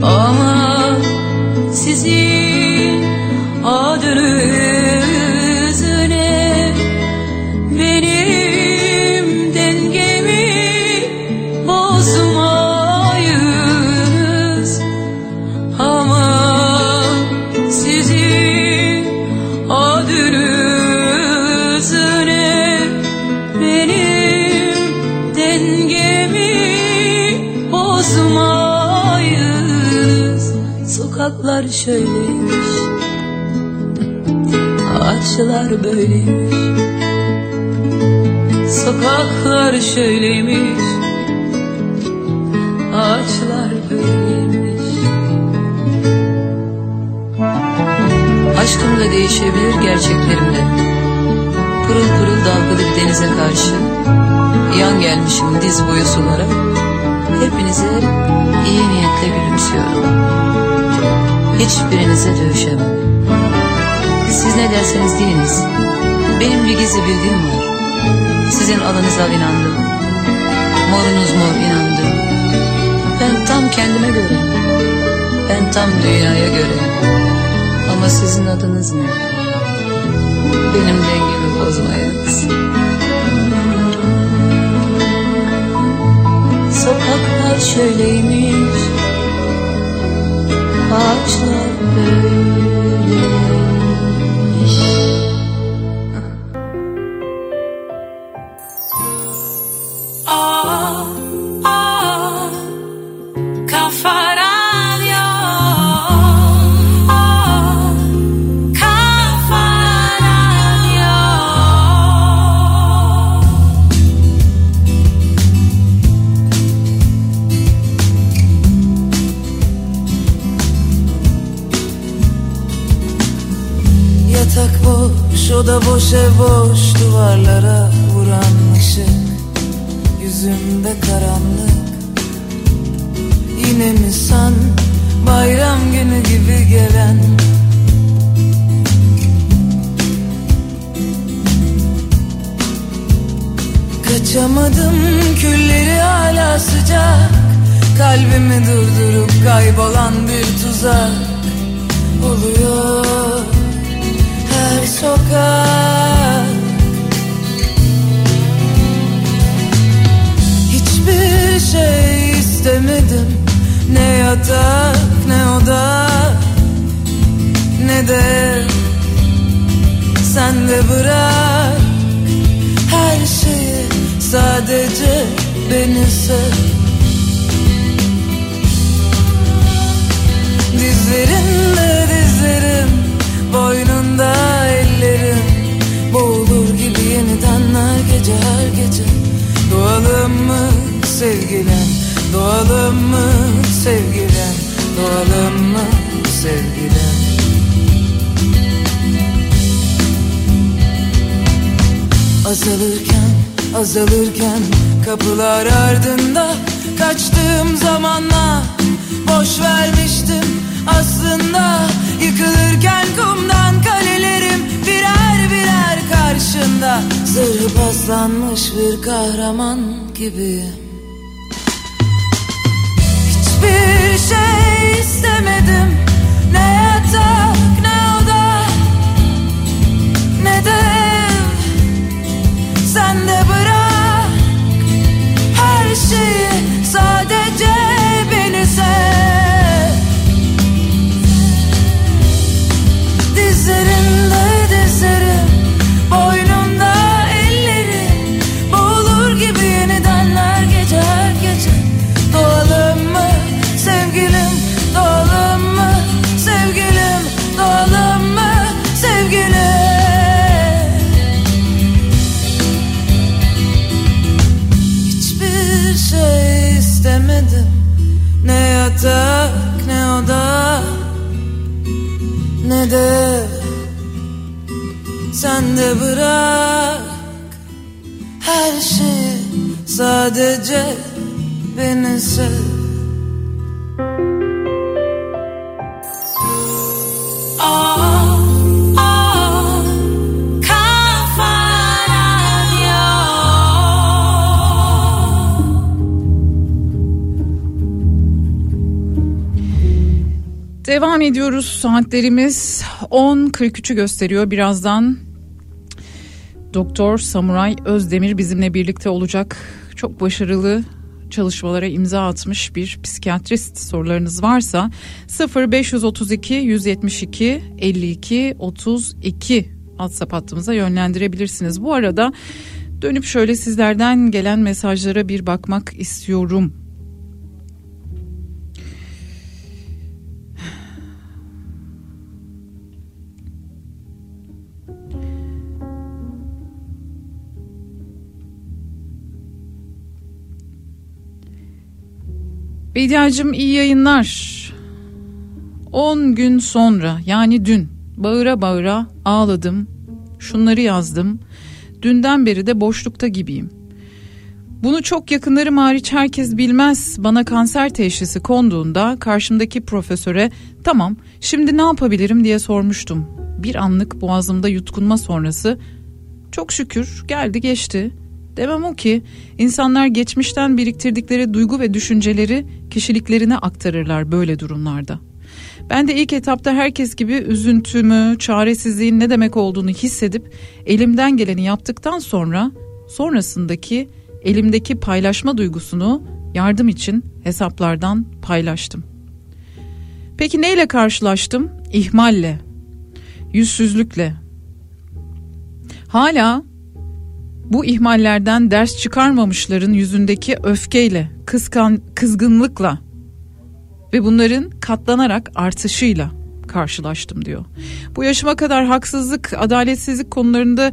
Ama şöyleymiş. Ağaçlar böyleymiş. Sokaklar şöyleymiş. Ağaçlar böyleymiş. Aşkım da değişebilir gerçeklerim de Pırıl pırıl dalgalı bir denize karşı Yan gelmişim diz boyu sulara. Hepinize iyi niyetle gülümsüyorum Hiçbirinize dövüşemem. Siz ne derseniz deyiniz Benim bir gizli bilgim var. Sizin alınız al inandım. Morunuz mor inandım Ben tam kendime göre Ben tam dünyaya göre. Ama sizin adınız ne? Benim dengemi bozmayınız. Sokaklar şöyleymiş Ağaçlar böyleymiş karanlık. Yine mi sen bayram günü gibi gelen? Kaçamadım külleri hala sıcak. Kalbimi durdurup kaybolan bir tuzak Oluyor. Her sokak şey istemedim. Ne yatak ne oda Ne de. Sen de bırak. Her şeyi sadece beni sev. Dizlerinde dizlerim Boynunda ellerim. Boğulur gibi yeniden her gece her gece. Doğalım mı sevgilim Doğalım mı sevgilim Doğalım mı sevgilim Azalırken azalırken Kapılar ardında Kaçtığım zamanla Boş vermiştim aslında. Yıkılırken kumdan kalelerim Birer birer karşında Zırhı paslanmış bir kahraman gibiyim şey istemedim. Ne yatak ne oda Ne de Sadece Beni sev. Oh, oh. Devam ediyoruz. Saatlerimiz 10.43'ü gösteriyor. Birazdan Doktor Samuray Özdemir bizimle birlikte olacak çok başarılı çalışmalara imza atmış bir psikiyatrist sorularınız varsa 0532 172 52 32 WhatsApp hattımıza yönlendirebilirsiniz. Bu arada dönüp şöyle sizlerden gelen mesajlara bir bakmak istiyorum. Bediacım iyi yayınlar. 10 gün sonra yani dün bağıra bağıra ağladım. Şunları yazdım. Dünden beri de boşlukta gibiyim. Bunu çok yakınlarım hariç herkes bilmez. Bana kanser teşhisi konduğunda karşımdaki profesöre tamam şimdi ne yapabilirim diye sormuştum. Bir anlık boğazımda yutkunma sonrası çok şükür geldi geçti. Demem o ki insanlar geçmişten biriktirdikleri duygu ve düşünceleri kişiliklerine aktarırlar böyle durumlarda. Ben de ilk etapta herkes gibi üzüntümü, çaresizliğin ne demek olduğunu hissedip elimden geleni yaptıktan sonra sonrasındaki elimdeki paylaşma duygusunu yardım için hesaplardan paylaştım. Peki neyle karşılaştım? İhmalle, yüzsüzlükle. Hala bu ihmallerden ders çıkarmamışların yüzündeki öfkeyle, kıskan, kızgınlıkla ve bunların katlanarak artışıyla karşılaştım diyor. Bu yaşıma kadar haksızlık, adaletsizlik konularında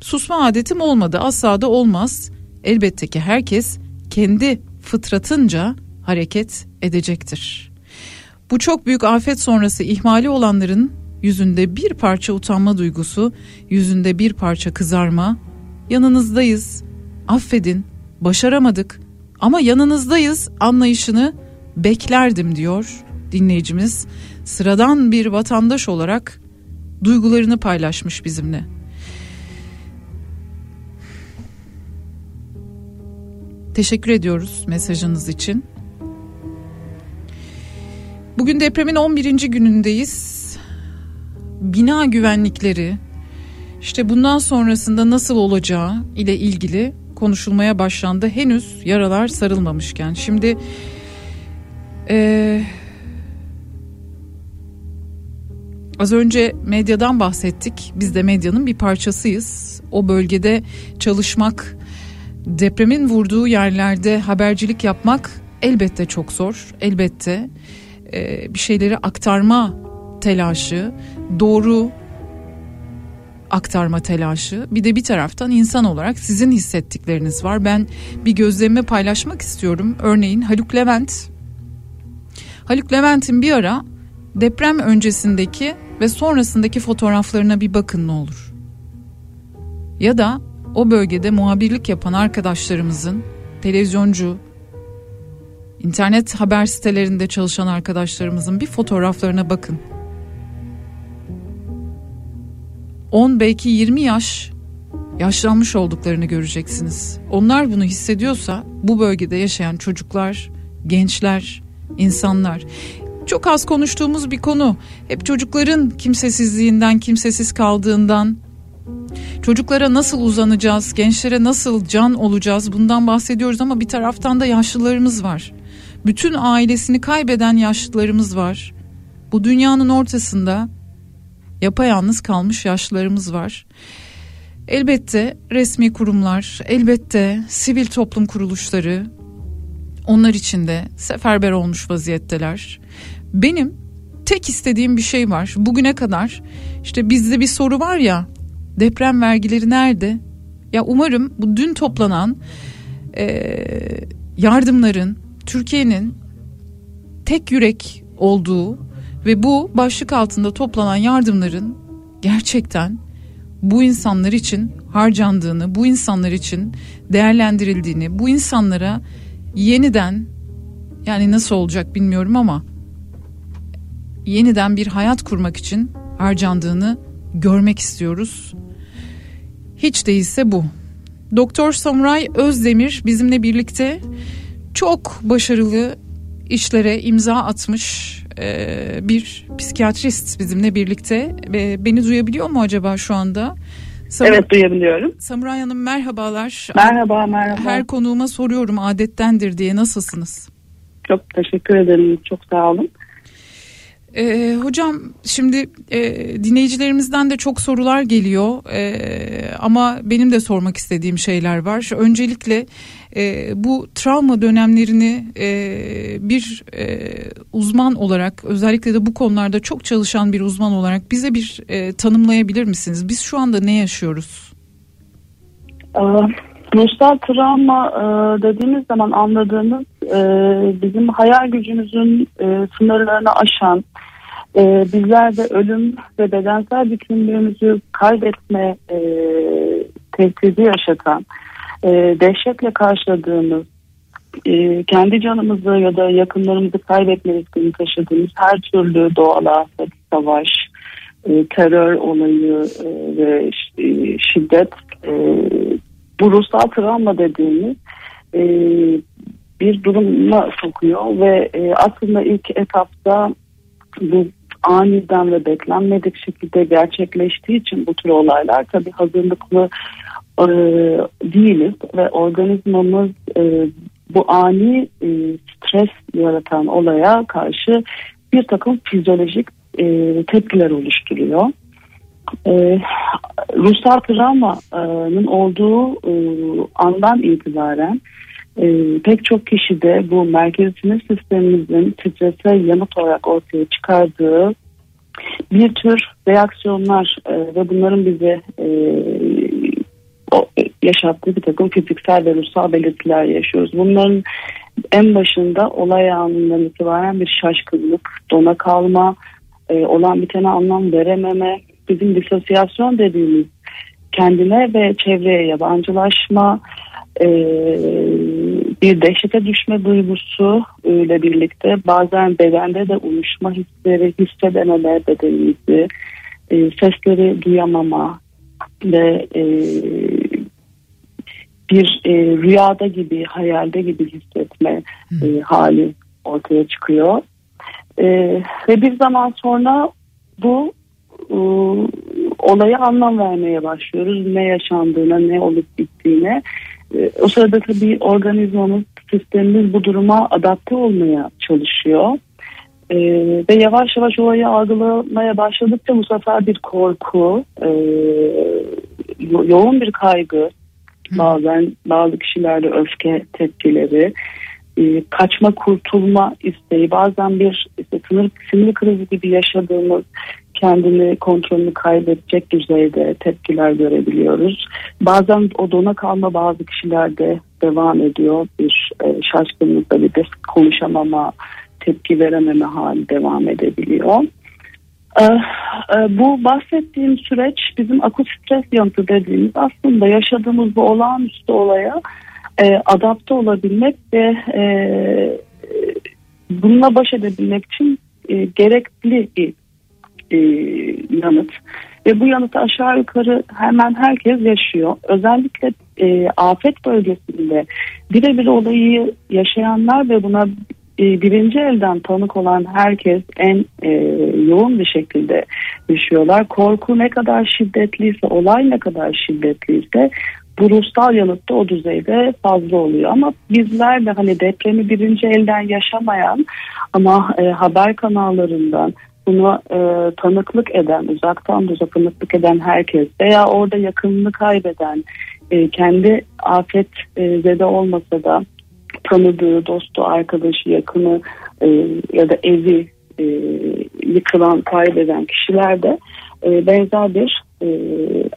susma adetim olmadı. Asla da olmaz. Elbette ki herkes kendi fıtratınca hareket edecektir. Bu çok büyük afet sonrası ihmali olanların yüzünde bir parça utanma duygusu, yüzünde bir parça kızarma, yanınızdayız, affedin, başaramadık ama yanınızdayız anlayışını beklerdim diyor dinleyicimiz. Sıradan bir vatandaş olarak duygularını paylaşmış bizimle. Teşekkür ediyoruz mesajınız için. Bugün depremin 11. günündeyiz. Bina güvenlikleri işte bundan sonrasında nasıl olacağı ile ilgili konuşulmaya başlandı. Henüz yaralar sarılmamışken. Şimdi ee, az önce medyadan bahsettik. Biz de medyanın bir parçasıyız. O bölgede çalışmak, depremin vurduğu yerlerde habercilik yapmak elbette çok zor. Elbette e, bir şeyleri aktarma telaşı, doğru aktarma telaşı. Bir de bir taraftan insan olarak sizin hissettikleriniz var. Ben bir gözlemimi paylaşmak istiyorum. Örneğin Haluk Levent. Haluk Levent'in bir ara deprem öncesindeki ve sonrasındaki fotoğraflarına bir bakın ne olur. Ya da o bölgede muhabirlik yapan arkadaşlarımızın televizyoncu, internet haber sitelerinde çalışan arkadaşlarımızın bir fotoğraflarına bakın. 10 belki 20 yaş yaşlanmış olduklarını göreceksiniz. Onlar bunu hissediyorsa bu bölgede yaşayan çocuklar, gençler, insanlar çok az konuştuğumuz bir konu. Hep çocukların kimsesizliğinden, kimsesiz kaldığından, çocuklara nasıl uzanacağız, gençlere nasıl can olacağız bundan bahsediyoruz ama bir taraftan da yaşlılarımız var. Bütün ailesini kaybeden yaşlılarımız var. Bu dünyanın ortasında yapayalnız kalmış yaşlılarımız var. Elbette resmi kurumlar, elbette sivil toplum kuruluşları onlar için de seferber olmuş vaziyetteler. Benim tek istediğim bir şey var. Bugüne kadar işte bizde bir soru var ya deprem vergileri nerede? Ya umarım bu dün toplanan e, yardımların Türkiye'nin tek yürek olduğu ve bu başlık altında toplanan yardımların gerçekten bu insanlar için harcandığını, bu insanlar için değerlendirildiğini, bu insanlara yeniden yani nasıl olacak bilmiyorum ama yeniden bir hayat kurmak için harcandığını görmek istiyoruz. Hiç değilse bu. Doktor Samuray Özdemir bizimle birlikte çok başarılı işlere imza atmış bir psikiyatrist bizimle birlikte. E, beni duyabiliyor mu acaba şu anda? Sam- Evet duyabiliyorum. Samuray Hanım merhabalar. Merhaba merhaba. Her konuğuma soruyorum adettendir diye nasılsınız? Çok teşekkür ederim. Çok sağ olun. Ee, hocam şimdi e, dinleyicilerimizden de çok sorular geliyor Ee, ama benim de sormak istediğim şeyler var. Öncelikle e, bu travma dönemlerini e, bir e, uzman olarak özellikle de bu konularda çok çalışan bir uzman olarak bize bir e, tanımlayabilir misiniz? Biz şu anda ne yaşıyoruz? Ee, ruhsal travma e, dediğimiz zaman anladığımız e, bizim hayal gücümüzün e, sınırlarını aşan, e, bizlerde ölüm ve bedensel bütünlüğümüzü kaybetme e, tehdidi yaşatan, e, dehşetle karşıladığımız, e, kendi canımızı ya da yakınlarımızı kaybetme riskini taşıdığımız her türlü doğal afet, savaş, e, terör olayı e, ve e, şiddet e, bu ruhsal travma dediğimiz e, bir duruma sokuyor ve e, aslında ilk etapta bu aniden ve beklenmedik şekilde gerçekleştiği için bu tür olaylar tabii hazırlıklı e, değiliz ve organizmamız e, bu ani e, stres yaratan olaya karşı bir takım fizyolojik e, tepkiler oluşturuyor. E, ruhsal travmanın olduğu e, andan itibaren e, pek çok kişide bu merkezi sinir sistemimizin strese yanıt olarak ortaya çıkardığı bir tür reaksiyonlar e, ve bunların bize e, yaşattığı bir takım fiziksel ve ruhsal belirtiler yaşıyoruz. Bunların en başında olay anından itibaren bir şaşkınlık, dona kalma, e, olan bitene anlam verememe, bizim disosyasyon dediğimiz kendine ve çevreye yabancılaşma, e, bir dehşete düşme duygusu ile birlikte bazen bedende de uyuşma hisleri, hissedememe bedenimizi, e, sesleri duyamama ve e, bir e, rüyada gibi, hayalde gibi hissetme e, hali ortaya çıkıyor. E, ve bir zaman sonra bu e, olaya anlam vermeye başlıyoruz. Ne yaşandığına, ne olup bittiğine. E, o sırada tabii organizmamız, sistemimiz bu duruma adapte olmaya çalışıyor. E, ve yavaş yavaş olayı algılamaya başladıkça bu sefer bir korku, e, yo- yoğun bir kaygı, bazen bazı kişilerde öfke tepkileri, e, kaçma kurtulma isteği, bazen bir işte sinir, sinir krizi gibi yaşadığımız kendini kontrolünü kaybedecek düzeyde tepkiler görebiliyoruz. Bazen o dona kalma bazı kişilerde devam ediyor. Bir e, şaşkınlıkla bir de konuşamama, tepki verememe hali devam edebiliyor. Ee, e, bu bahsettiğim süreç bizim akut stres yanıtı dediğimiz aslında yaşadığımız bu olağanüstü olaya e, adapte olabilmek ve e, bununla baş edebilmek için gerekli bir yanıt. Ve bu yanıtı aşağı yukarı hemen herkes yaşıyor. Özellikle e, afet bölgesinde birebir olayı yaşayanlar ve buna birinci elden tanık olan herkes en e, yoğun bir şekilde yaşıyorlar. Korku ne kadar şiddetliyse, olay ne kadar şiddetliyse bu ruhsal yanıt da o düzeyde fazla oluyor. Ama bizler de hani depremi birinci elden yaşamayan ama e, haber kanallarından buna e, tanıklık eden, uzaktan da tanıklık eden herkes veya orada yakınını kaybeden, e, kendi afet e, zede olmasa da tanıdığı, dostu, arkadaşı, yakını e, ya da evi e, yıkılan, kaybeden kişiler de e, benzer bir e,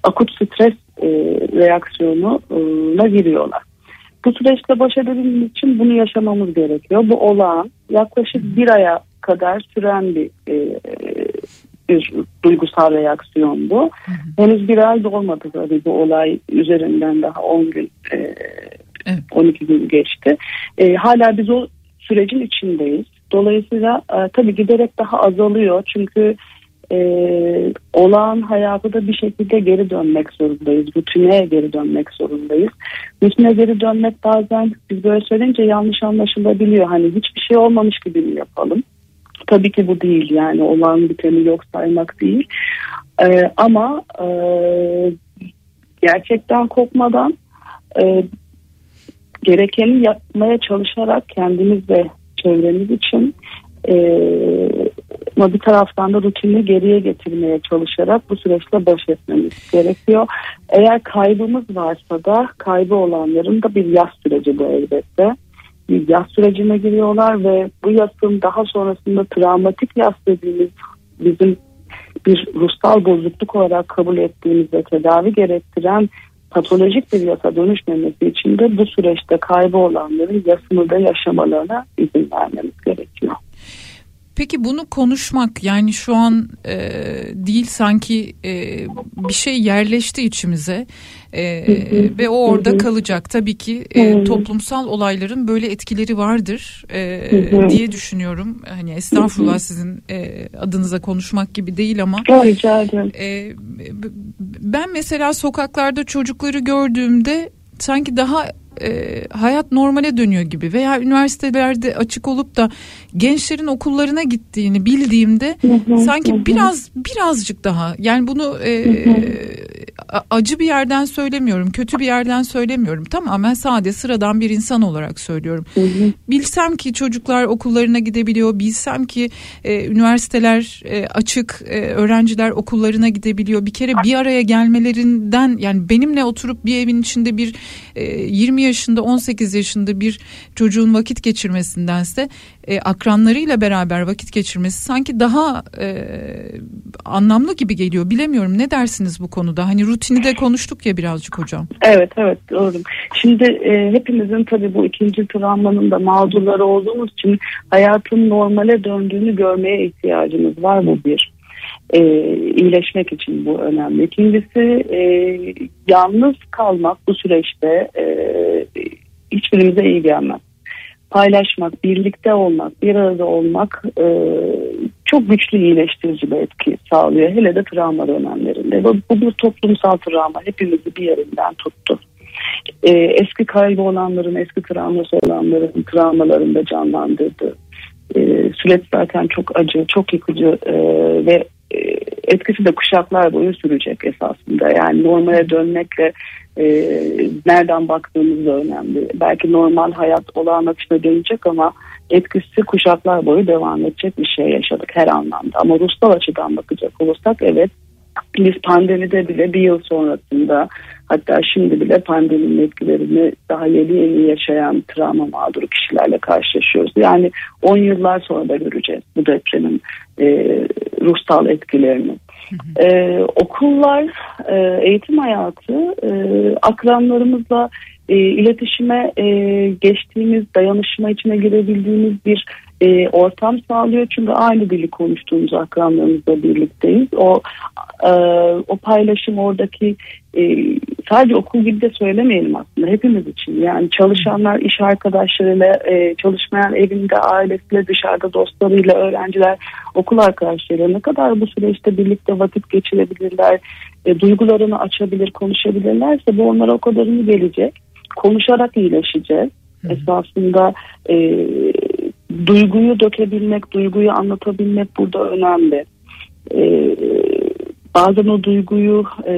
akut stres e, reaksiyonuna giriyorlar. bu süreçte baş edebilmemiz için bunu yaşamamız gerekiyor. Bu olağan yaklaşık bir aya kadar süren bir e, bir duygusal reaksiyon bu. Henüz bir ay da olmadı tabii bu olay üzerinden daha 10 gün e, Evet. 12 gün geçti. E, hala biz o sürecin içindeyiz. Dolayısıyla e, tabii giderek daha azalıyor çünkü e, olağan hayata da bir şekilde geri dönmek zorundayız. Rutine geri dönmek zorundayız. Rutine geri dönmek bazen biz böyle söyleyince yanlış anlaşılabiliyor. Hani hiçbir şey olmamış gibi mi yapalım? Tabii ki bu değil yani olağan biteni yok saymak değil. E, ama e, gerçekten kopmadan e, gerekeni yapmaya çalışarak kendimiz ve çevremiz için e, ama bir taraftan da rutinini geriye getirmeye çalışarak bu süreçle baş etmemiz gerekiyor. Eğer kaybımız varsa da kaybı olanların da bir yaz süreci bu elbette. Bir yaz sürecine giriyorlar ve bu yasın daha sonrasında travmatik yas dediğimiz bizim bir ruhsal bozukluk olarak kabul ettiğimiz ve tedavi gerektiren patolojik bir yasa dönüşmemesi için de bu süreçte kaybı olanların yasını da yaşamalarına izin vermemiz gerekiyor. Peki bunu konuşmak yani şu an e, değil sanki e, bir şey yerleşti içimize e, ve o orada kalacak. Tabii ki e, toplumsal olayların böyle etkileri vardır e, diye düşünüyorum. Hani estağfurullah sizin e, adınıza konuşmak gibi değil ama. Rica ederim. E, ben mesela sokaklarda çocukları gördüğümde sanki daha e, hayat normale dönüyor gibi veya üniversitelerde açık olup da gençlerin okullarına gittiğini bildiğimde sanki biraz birazcık daha yani bunu e, acı bir yerden söylemiyorum kötü bir yerden söylemiyorum. Tamamen sade sıradan bir insan olarak söylüyorum. Bilsem ki çocuklar okullarına gidebiliyor bilsem ki e, üniversiteler e, açık e, öğrenciler okullarına gidebiliyor. Bir kere bir araya gelmelerinden yani benimle oturup bir evin içinde bir e, 20 yaşında 18 yaşında bir çocuğun vakit geçirmesindense e, akranlarıyla beraber vakit geçirmesi sanki daha e, anlamlı gibi geliyor. Bilemiyorum ne dersiniz bu konuda? Hani rutini de konuştuk ya birazcık hocam. Evet evet doğru. Şimdi e, hepimizin tabii bu ikinci travmanın da mağdurları olduğumuz için hayatın normale döndüğünü görmeye ihtiyacımız var bu bir. E, iyileşmek için bu önemli. İkincisi e, yalnız kalmak bu süreçte e, hiçbirimize iyi gelmez. Paylaşmak, birlikte olmak, bir arada olmak e, çok güçlü iyileştirici bir etki sağlıyor. Hele de travma dönemlerinde. Bu, bu bir toplumsal travma. Hepimizi bir yerinden tuttu. E, eski kaybı olanların, eski travması olanların travmalarını da canlandırdı. E, süreç zaten çok acı, çok yıkıcı e, ve e, etkisi de kuşaklar boyu sürecek esasında. Yani normale dönmekle e, nereden baktığımız da önemli. Belki normal hayat olağan akışına dönecek ama etkisi kuşaklar boyu devam edecek bir şey yaşadık her anlamda. Ama ruhsal açıdan bakacak olursak evet biz pandemide bile bir yıl sonrasında hatta şimdi bile pandeminin etkilerini daha yeni yeni yaşayan travma mağduru kişilerle karşılaşıyoruz. Yani 10 yıllar sonra da göreceğiz bu depremin e, ruhsal etkilerini. Ee, okullar, e, eğitim hayatı e, akranlarımızla e, iletişime e, geçtiğimiz, dayanışma içine girebildiğimiz bir e, ortam sağlıyor. Çünkü aynı dili konuştuğumuz akranlarımızla birlikteyiz. O e, o paylaşım oradaki e, sadece okul gibi de söylemeyelim aslında hepimiz için. Yani çalışanlar iş arkadaşlarıyla, e, çalışmayan evinde, ailesiyle, dışarıda dostlarıyla, öğrenciler, okul arkadaşlarıyla ne kadar bu süreçte birlikte vakit geçirebilirler, e, duygularını açabilir, konuşabilirlerse bu onlara o kadarını gelecek. Konuşarak iyileşeceğiz. Esasında e, duyguyu dökebilmek, duyguyu anlatabilmek burada önemli. E, bazen o duyguyu e,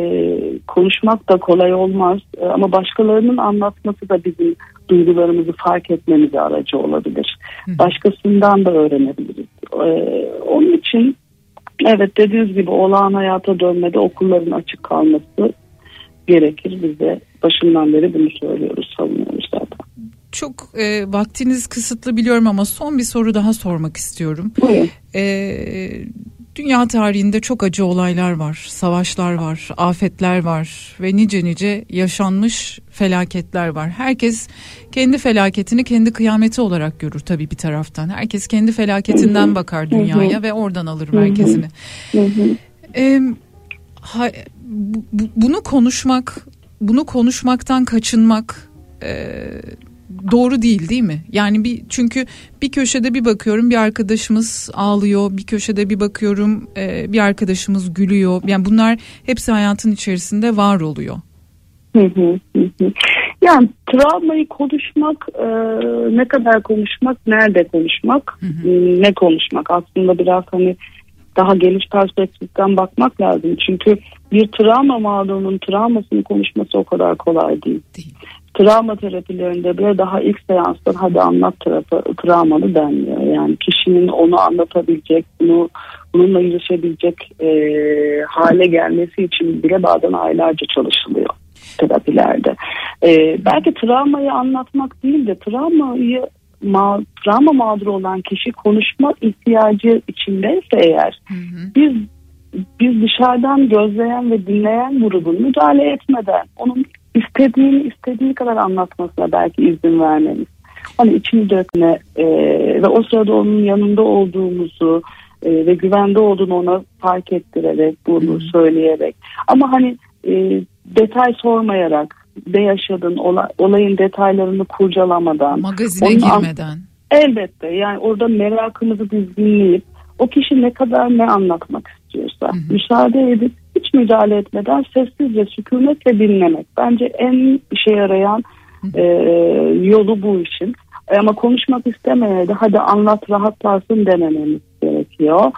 konuşmak da kolay olmaz E, ama başkalarının anlatması da bizim duygularımızı fark etmemize aracı olabilir. Başkasından da öğrenebiliriz. E, onun için evet dediğiniz gibi olağan hayata dönmede okulların açık kalması gerekir. Biz de başından beri bunu söylüyoruz, savunuyoruz zaten. Çok e, vaktiniz kısıtlı biliyorum ama son bir soru daha sormak istiyorum. Buyurun. E, Dünya tarihinde çok acı olaylar var, savaşlar var, afetler var ve nice nice yaşanmış felaketler var. Herkes kendi felaketini kendi kıyameti olarak görür tabii bir taraftan. Herkes kendi felaketinden bakar dünyaya ve oradan alır merkezini. Ee, ha- bu- bunu konuşmak, bunu konuşmaktan kaçınmak e, doğru değil değil mi? Yani bir çünkü bir köşede bir bakıyorum bir arkadaşımız ağlıyor, bir köşede bir bakıyorum e, bir arkadaşımız gülüyor. Yani bunlar hepsi hayatın içerisinde var oluyor. Hı hı. Yani travmayı konuşmak, e, ne kadar konuşmak, nerede konuşmak, ne konuşmak aslında biraz hani daha geniş perspektiften bakmak lazım. Çünkü bir travma mağdurunun travmasını konuşması o kadar kolay değil. Değil. Travma terapilerinde bile daha ilk seansta hadi anlat tarafı, travmanı denmiyor. Yani kişinin onu anlatabilecek, bunu bununla yüzleşebilecek e, hale gelmesi için bile bazen aylarca çalışılıyor terapilerde. E, belki travmayı anlatmak değil de travmayı ma travma mağduru olan kişi konuşma ihtiyacı içindeyse eğer biz biz dışarıdan gözleyen ve dinleyen grubun müdahale etmeden onun istediğini istediği kadar anlatmasına belki izin vermemiz. Hani içini dökme e, ve o sırada onun yanında olduğumuzu e, ve güvende olduğunu ona fark ettirerek bunu söyleyerek. Ama hani e, detay sormayarak ne yaşadın ola- olayın detaylarını kurcalamadan Magazine girmeden. Elbette yani orada merakımızı biz dinleyip o kişi ne kadar ne anlatmak istiyorsa müsaade edip hiç müdahale etmeden sessizce sükunetle dinlemek. Bence en işe yarayan e, yolu bu işin. E, Ama konuşmak istemeye de hadi anlat rahatlarsın demememiz gerekiyor.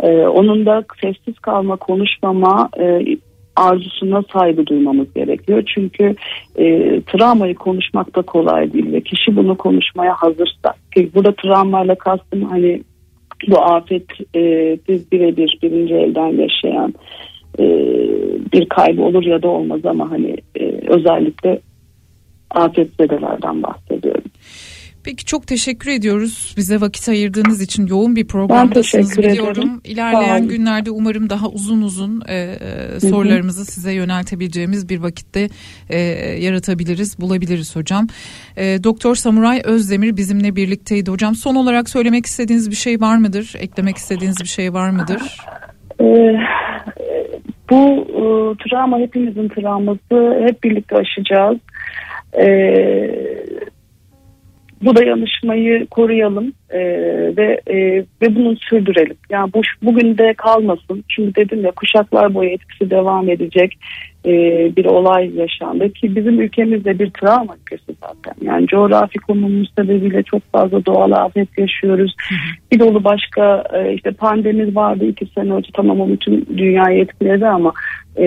E, onun da sessiz kalma, konuşmama e, arzusuna saygı duymamız gerekiyor. Çünkü e, travmayı konuşmak da kolay değil ve kişi bunu konuşmaya hazırsa ki burada travmayla kastım hani bu afet e, biz birebir birinci elden yaşayan e, bir kaybı olur ya da olmaz ama hani e, özellikle afetzedelerden bahsediyorum. Peki çok teşekkür ediyoruz bize vakit ayırdığınız için yoğun bir programdasınız biliyorum. ederim. İlerleyen günlerde umarım daha uzun uzun e, e, sorularımızı size yöneltebileceğimiz bir vakitte e, yaratabiliriz, bulabiliriz hocam. E, Doktor Samuray Özdemir bizimle birlikteydi hocam. Son olarak söylemek istediğiniz bir şey var mıdır? Eklemek istediğiniz bir şey var mıdır? Ee, bu e, travma hepimizin travması hep birlikte aşacağız. Ee, bu dayanışmayı koruyalım e, ve e, ve bunu sürdürelim. Yani bu bugün de kalmasın. Çünkü dedim ya kuşaklar boyu etkisi devam edecek e, bir olay yaşandı ki bizim ülkemizde bir travma ülkesi zaten. Yani coğrafi konumumuz sebebiyle çok fazla doğal afet yaşıyoruz. Bir dolu başka e, işte pandemi vardı iki sene önce tamam o bütün dünyayı etkiledi ama e,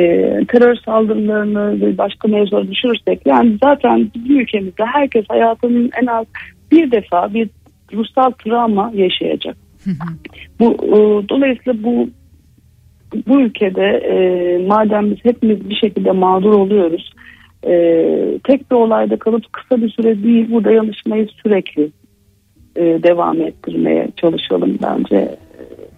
terör saldırılarını ve başka mevzuları düşürürsek yani zaten bizim ülkemizde herkes hayatının en az bir defa bir ruhsal travma yaşayacak. bu e, dolayısıyla bu bu ülkede e, madem biz hepimiz bir şekilde mağdur oluyoruz e, tek bir olayda kalıp kısa bir süre değil bu dayanışmayı sürekli e, devam ettirmeye çalışalım bence.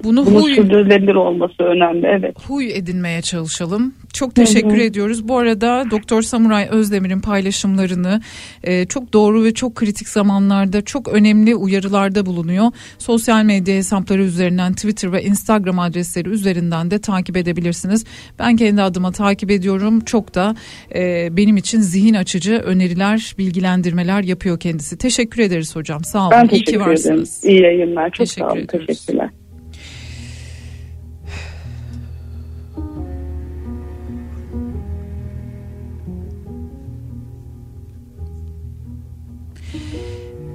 Bunu Bunun huy, sürdürülebilir olması önemli evet. huy edinmeye çalışalım. Çok teşekkür ediyoruz. Bu arada Doktor Samuray Özdemir'in paylaşımlarını e, çok doğru ve çok kritik zamanlarda çok önemli uyarılarda bulunuyor. Sosyal medya hesapları üzerinden Twitter ve Instagram adresleri üzerinden de takip edebilirsiniz. Ben kendi adıma takip ediyorum. Çok da e, benim için zihin açıcı öneriler, bilgilendirmeler yapıyor kendisi. Teşekkür ederiz hocam. Sağ olun. Ben İyi ki ederim. varsınız. İyi yayınlar. Çok Teşekkür sağ olun. ediyoruz. Teşekkürler.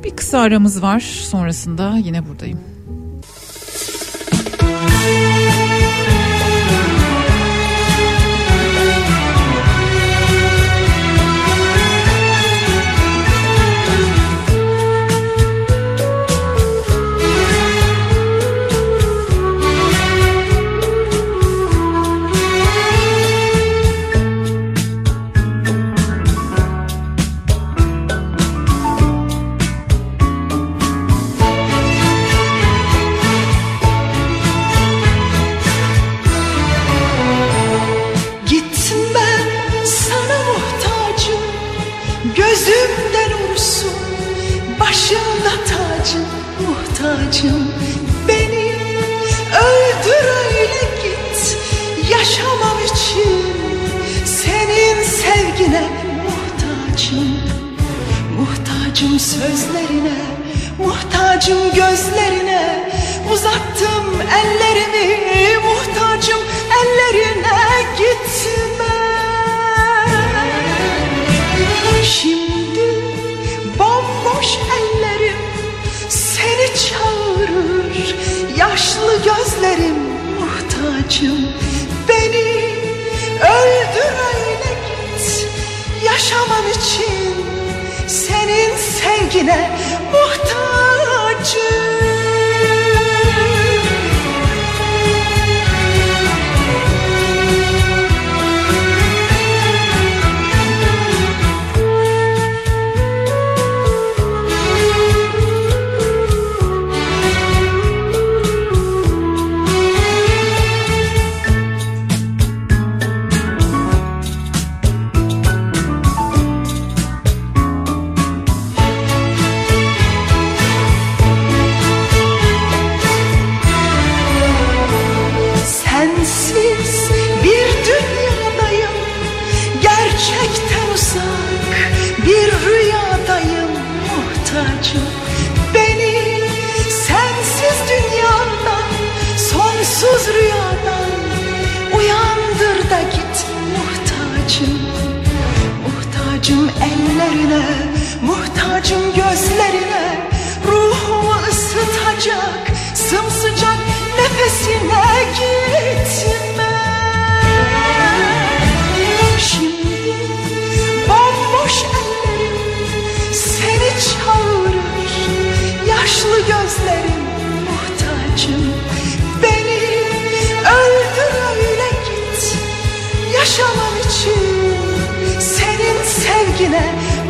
Bir kısa aramız var. Sonrasında yine buradayım. Sözlerine Muhtacım gözlerine Uzattım ellerimi Muhtacım ellerine gitme. Şimdi bomboş ellerim Seni çağırır Yaşlı gözlerim Muhtacım Beni öldür öyle git Yaşamam için sevgine muhtacım ellerine Muhtacım gözlerine Ruhumu ısıtacak Sımsıcak nefesine gitme. Şimdi bomboş ellerim Seni çağırır Yaşlı gözlerim muhtacım Beni. Öldür öyle git senin sevgine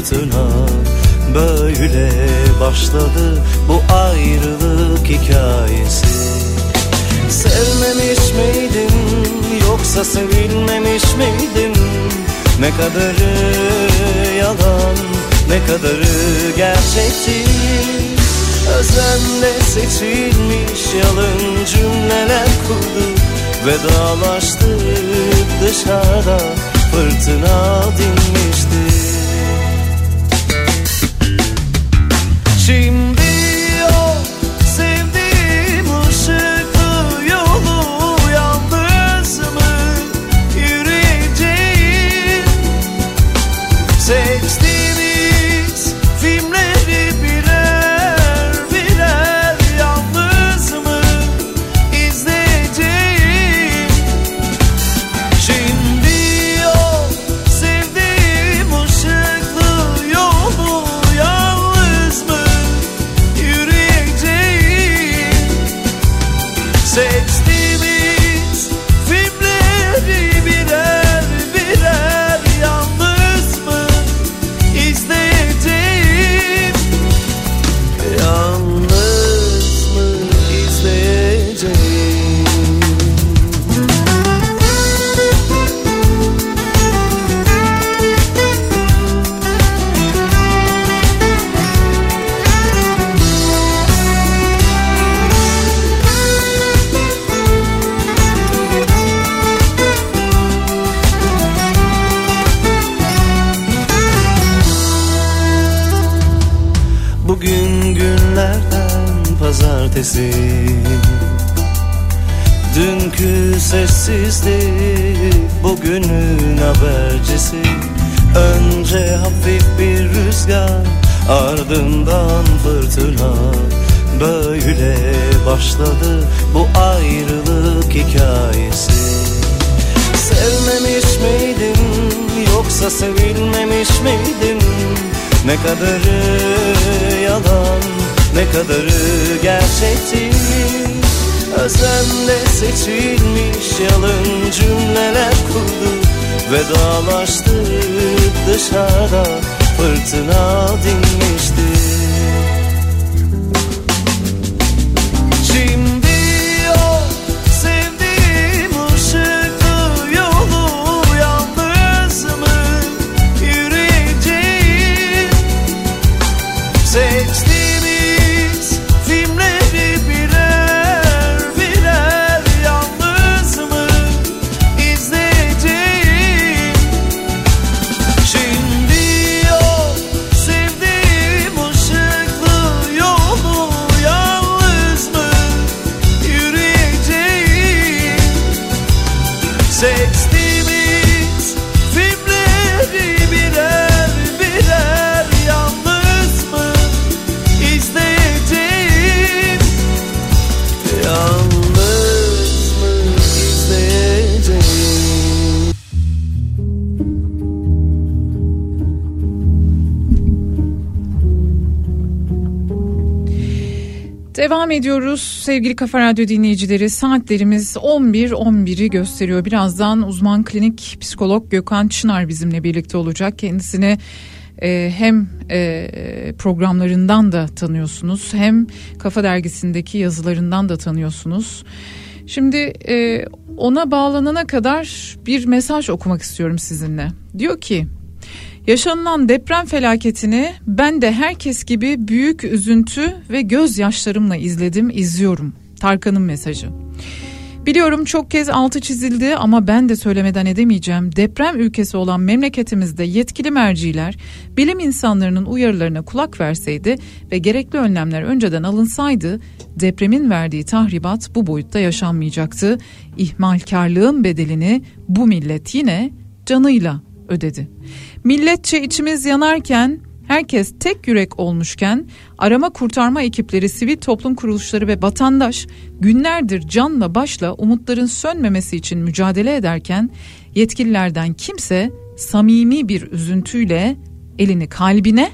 fırtına Böyle başladı bu ayrılık hikayesi. Sevmemiş miydim yoksa sevilmemiş miydim Ne kadarı yalan ne kadarı gerçekti Özenle seçilmiş yalın cümleler kurdu Vedalaştık dışarıda fırtına dinmişti Şimdi başladı bu ayrılık hikayesi. Sevmemiş miydim yoksa sevilmemiş miydim? Ne kadarı yalan ne kadarı gerçekti Özenle seçilmiş yalın cümleler kurdu. Vedalaştık dışarıda fırtına dinmişti ediyoruz sevgili Kafa Radyo dinleyicileri. Saatlerimiz 11.11'i gösteriyor. Birazdan uzman klinik psikolog Gökhan Çınar bizimle birlikte olacak. Kendisini e, hem e, programlarından da tanıyorsunuz hem Kafa Dergisi'ndeki yazılarından da tanıyorsunuz. Şimdi e, ona bağlanana kadar bir mesaj okumak istiyorum sizinle. Diyor ki Yaşanılan deprem felaketini ben de herkes gibi büyük üzüntü ve gözyaşlarımla izledim, izliyorum. Tarkan'ın mesajı. Biliyorum çok kez altı çizildi ama ben de söylemeden edemeyeceğim. Deprem ülkesi olan memleketimizde yetkili merciler bilim insanlarının uyarılarına kulak verseydi ve gerekli önlemler önceden alınsaydı depremin verdiği tahribat bu boyutta yaşanmayacaktı. İhmalkarlığın bedelini bu millet yine canıyla ödedi. Milletçe içimiz yanarken herkes tek yürek olmuşken arama kurtarma ekipleri, sivil toplum kuruluşları ve vatandaş günlerdir canla başla umutların sönmemesi için mücadele ederken yetkililerden kimse samimi bir üzüntüyle elini kalbine,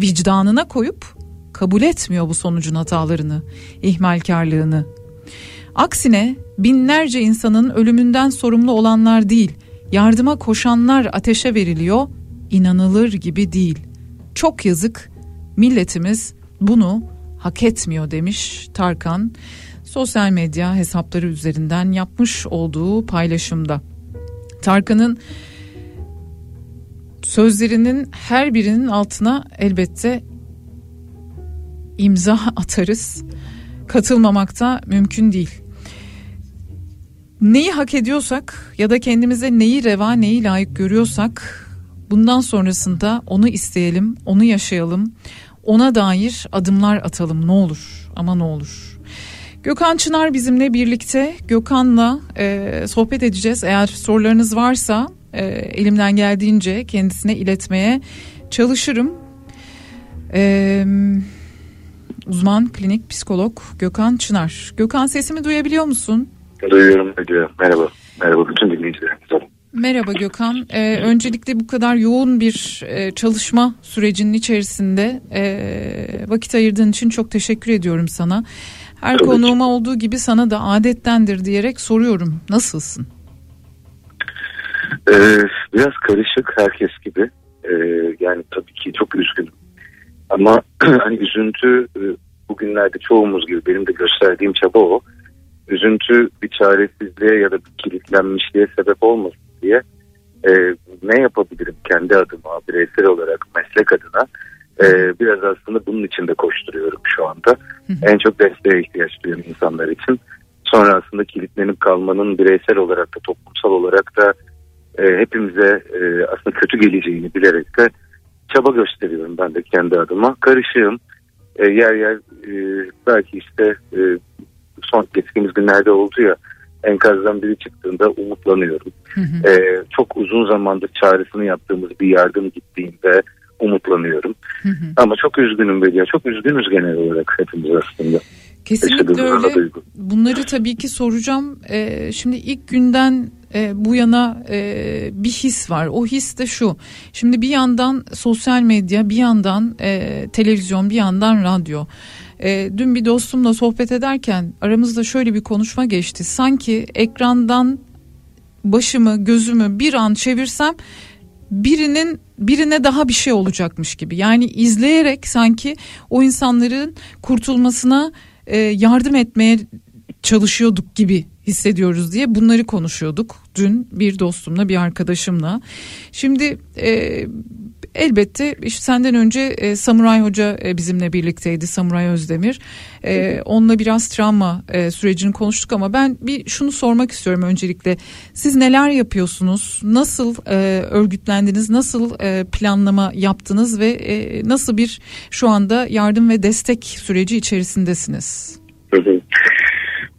vicdanına koyup kabul etmiyor bu sonucun hatalarını, ihmalkarlığını. Aksine binlerce insanın ölümünden sorumlu olanlar değil, yardıma koşanlar ateşe veriliyor, inanılır gibi değil. Çok yazık, milletimiz bunu hak etmiyor demiş Tarkan sosyal medya hesapları üzerinden yapmış olduğu paylaşımda. Tarkan'ın sözlerinin her birinin altına elbette imza atarız. Katılmamak da mümkün değil neyi hak ediyorsak ya da kendimize neyi reva neyi layık görüyorsak bundan sonrasında onu isteyelim, onu yaşayalım, ona dair adımlar atalım ne olur ama ne olur. Gökhan Çınar bizimle birlikte Gökhan'la e, sohbet edeceğiz. Eğer sorularınız varsa e, elimden geldiğince kendisine iletmeye çalışırım. E, uzman klinik psikolog Gökhan Çınar. Gökhan sesimi duyabiliyor musun? Duyuyorum diyor. Merhaba. Merhaba bütün dinleyicilerimize. Merhaba Gökhan. Ee, öncelikle bu kadar yoğun bir e, çalışma sürecinin içerisinde e, vakit ayırdığın için çok teşekkür ediyorum sana. Her Tabii konuğuma olduğu gibi sana da adettendir diyerek soruyorum. Nasılsın? Ee, biraz karışık herkes gibi. Ee, yani tabii ki çok üzgünüm. Ama hani üzüntü e, bugünlerde çoğumuz gibi benim de gösterdiğim çaba o. Üzüntü bir çaresizliğe ya da bir kilitlenmişliğe sebep olmasın diye e, ne yapabilirim kendi adıma bireysel olarak meslek adına e, biraz aslında bunun için de koşturuyorum şu anda. En çok desteğe ihtiyaç duyan insanlar için. Sonra aslında kilitlenip kalmanın bireysel olarak da toplumsal olarak da e, hepimize e, aslında kötü geleceğini bilerek de çaba gösteriyorum ben de kendi adıma. Karışığım. e, yer yer e, belki işte e, son geçtiğimiz günlerde oldu ya enkazdan biri çıktığında umutlanıyorum. E, çok uzun zamandır çağrısını yaptığımız bir yardım gittiğinde umutlanıyorum. Ama çok üzgünüm Bediye. Çok üzgünüz genel olarak hepimiz aslında. Kesinlikle öyle. Bunları tabii ki soracağım. Ee, şimdi ilk günden e, bu yana e, bir his var. O his de şu. Şimdi bir yandan sosyal medya, bir yandan e, televizyon, bir yandan radyo. E, dün bir dostumla sohbet ederken aramızda şöyle bir konuşma geçti. Sanki ekrandan başımı, gözümü bir an çevirsem birinin birine daha bir şey olacakmış gibi. Yani izleyerek sanki o insanların kurtulmasına e, yardım etmeye çalışıyorduk gibi hissediyoruz diye bunları konuşuyorduk dün bir dostumla bir arkadaşımla. Şimdi e, elbette işte senden önce e, Samuray Hoca e, bizimle birlikteydi Samuray Özdemir. E, onunla biraz travma e, sürecini konuştuk ama ben bir şunu sormak istiyorum öncelikle. Siz neler yapıyorsunuz? Nasıl e, örgütlendiniz? Nasıl e, planlama yaptınız ve e, nasıl bir şu anda yardım ve destek süreci içerisindesiniz?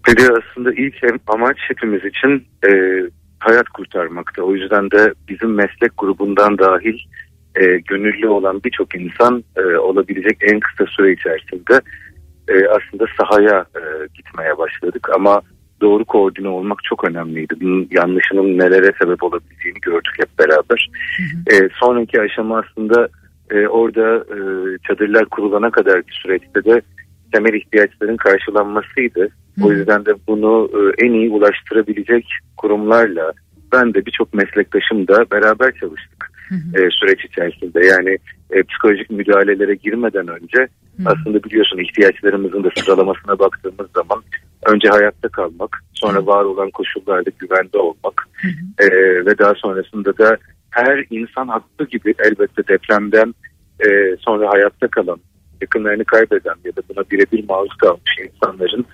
De aslında ilk amaç hepimiz için e, hayat kurtarmakta. O yüzden de bizim meslek grubundan dahil e, gönüllü olan birçok insan e, olabilecek en kısa süre içerisinde e, aslında sahaya e, gitmeye başladık. Ama doğru koordine olmak çok önemliydi. Bunun yanlışının nelere sebep olabileceğini gördük hep beraber. E, sonraki aşama aslında e, orada e, çadırlar kurulana kadar bir süreçte de temel ihtiyaçların karşılanmasıydı. O yüzden de bunu e, en iyi ulaştırabilecek kurumlarla ben de birçok meslektaşım da beraber çalıştık e, süreç içerisinde. Yani e, psikolojik müdahalelere girmeden önce aslında biliyorsun ihtiyaçlarımızın da sıralamasına baktığımız zaman önce hayatta kalmak, sonra var olan koşullarda güvende olmak e, ve daha sonrasında da her insan hakkı gibi elbette depremden e, sonra hayatta kalan, yakınlarını kaybeden ya da buna birebir maruz kalmış insanların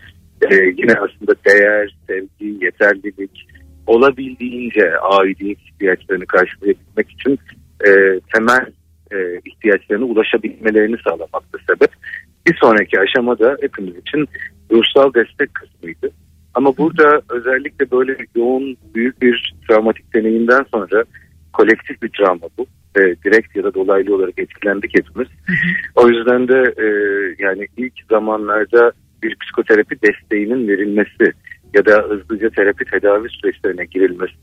e, yine aslında değer, sevgi, yeterlilik olabildiğince aidiyet ihtiyaçlarını karşılayabilmek için e, temel e, ihtiyaçlarına ulaşabilmelerini sağlamakta sebep. Bir sonraki aşamada hepimiz için ruhsal destek kısmıydı. Ama burada özellikle böyle yoğun, büyük bir travmatik deneyimden sonra kolektif bir travma bu. E, direkt ya da dolaylı olarak etkilendik hepimiz. O yüzden de e, yani ilk zamanlarda bir psikoterapi desteğinin verilmesi ya da hızlıca terapi tedavi süreçlerine girilmesi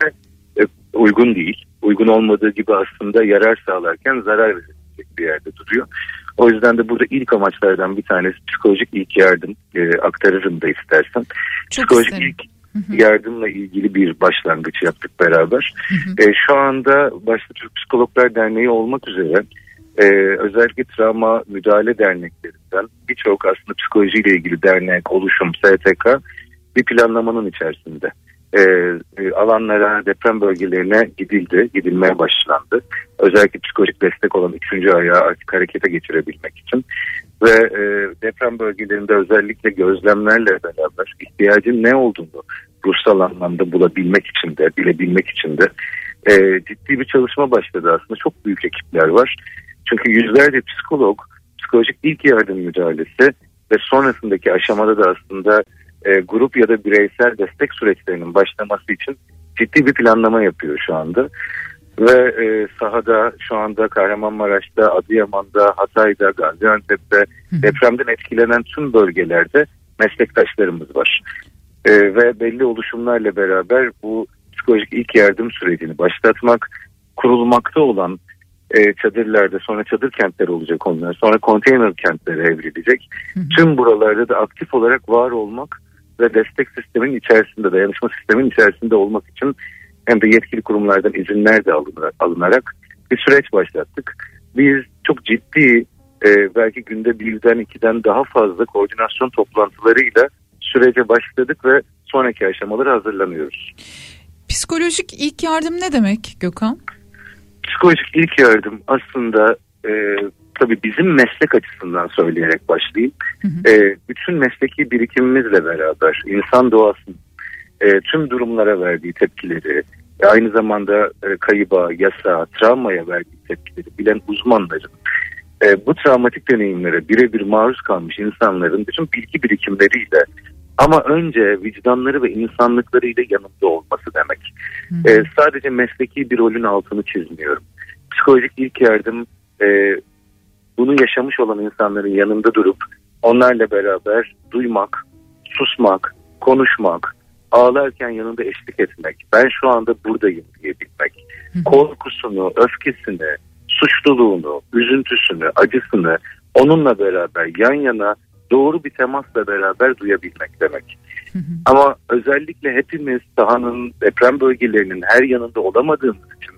e, uygun değil. Uygun olmadığı gibi aslında yarar sağlarken zarar verecek bir yerde duruyor. O yüzden de burada ilk amaçlardan bir tanesi psikolojik ilk yardım e, aktarırım da istersen. Çok psikolojik isterim. ilk yardımla ilgili bir başlangıç yaptık beraber. E, şu anda başta Türk Psikologlar Derneği olmak üzere e, özellikle travma müdahale derneklerinden birçok aslında psikolojiyle ilgili dernek, oluşum, STK bir planlamanın içerisinde. E, e, alanlara, deprem bölgelerine gidildi, gidilmeye başlandı. Özellikle psikolojik destek olan üçüncü ayağı artık harekete geçirebilmek için. Ve e, deprem bölgelerinde özellikle gözlemlerle beraber ihtiyacın ne olduğunu ruhsal anlamda bulabilmek için de, bilebilmek için de e, ciddi bir çalışma başladı aslında. Çok büyük ekipler var. Çünkü yüzlerce psikolog, psikolojik ilk yardım müdahalesi ve sonrasındaki aşamada da aslında e, grup ya da bireysel destek süreçlerinin başlaması için ciddi bir planlama yapıyor şu anda. Ve e, sahada şu anda Kahramanmaraş'ta, Adıyaman'da, Hatay'da, Gaziantep'te depremden etkilenen tüm bölgelerde meslektaşlarımız var. E, ve belli oluşumlarla beraber bu psikolojik ilk yardım sürecini başlatmak, kurulmakta olan e, çadırlarda sonra çadır kentler olacak onlar. Sonra konteyner kentlere evrilecek. Tüm buralarda da aktif olarak var olmak ve destek sistemin içerisinde dayanışma sistemin içerisinde olmak için hem de yetkili kurumlardan izinler de alınarak, alınarak bir süreç başlattık. Biz çok ciddi e, belki günde birden ikiden daha fazla koordinasyon toplantılarıyla sürece başladık ve sonraki aşamalara hazırlanıyoruz. Psikolojik ilk yardım ne demek Gökhan? Psikolojik ilk yardım aslında e, tabii bizim meslek açısından söyleyerek başlayayım. E, bütün mesleki birikimimizle beraber insan doğasının e, tüm durumlara verdiği tepkileri, e, aynı zamanda e, kayıba, yasa, travmaya verdiği tepkileri bilen uzmanların e, bu travmatik deneyimlere birebir maruz kalmış insanların bütün bilgi birikimleriyle ama önce vicdanları ve insanlıklarıyla yanında olması demek. E, sadece mesleki bir rolün altını çizmiyorum. Psikolojik ilk yardım e, bunu yaşamış olan insanların yanında durup onlarla beraber duymak, susmak, konuşmak, ağlarken yanında eşlik etmek, ben şu anda buradayım diyebilmek, korkusunu, öfkesini, suçluluğunu, üzüntüsünü, acısını onunla beraber yan yana doğru bir temasla beraber duyabilmek demek. Ama özellikle hepimiz sahanın deprem bölgelerinin her yanında olamadığımız için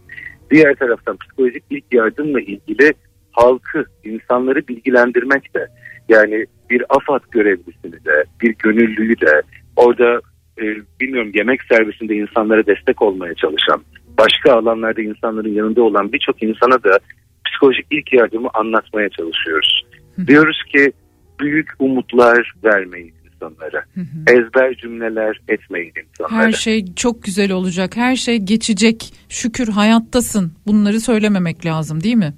diğer taraftan psikolojik ilk yardımla ilgili halkı, insanları bilgilendirmek de yani bir AFAD görevlisini de, bir gönüllüyü de orada e, bilmiyorum yemek servisinde insanlara destek olmaya çalışan, başka alanlarda insanların yanında olan birçok insana da psikolojik ilk yardımı anlatmaya çalışıyoruz. Diyoruz ki büyük umutlar vermeyin insanlara. Ezber cümleler etmeyin insanlara. Her şey çok güzel olacak. Her şey geçecek. Şükür hayattasın. Bunları söylememek lazım değil mi?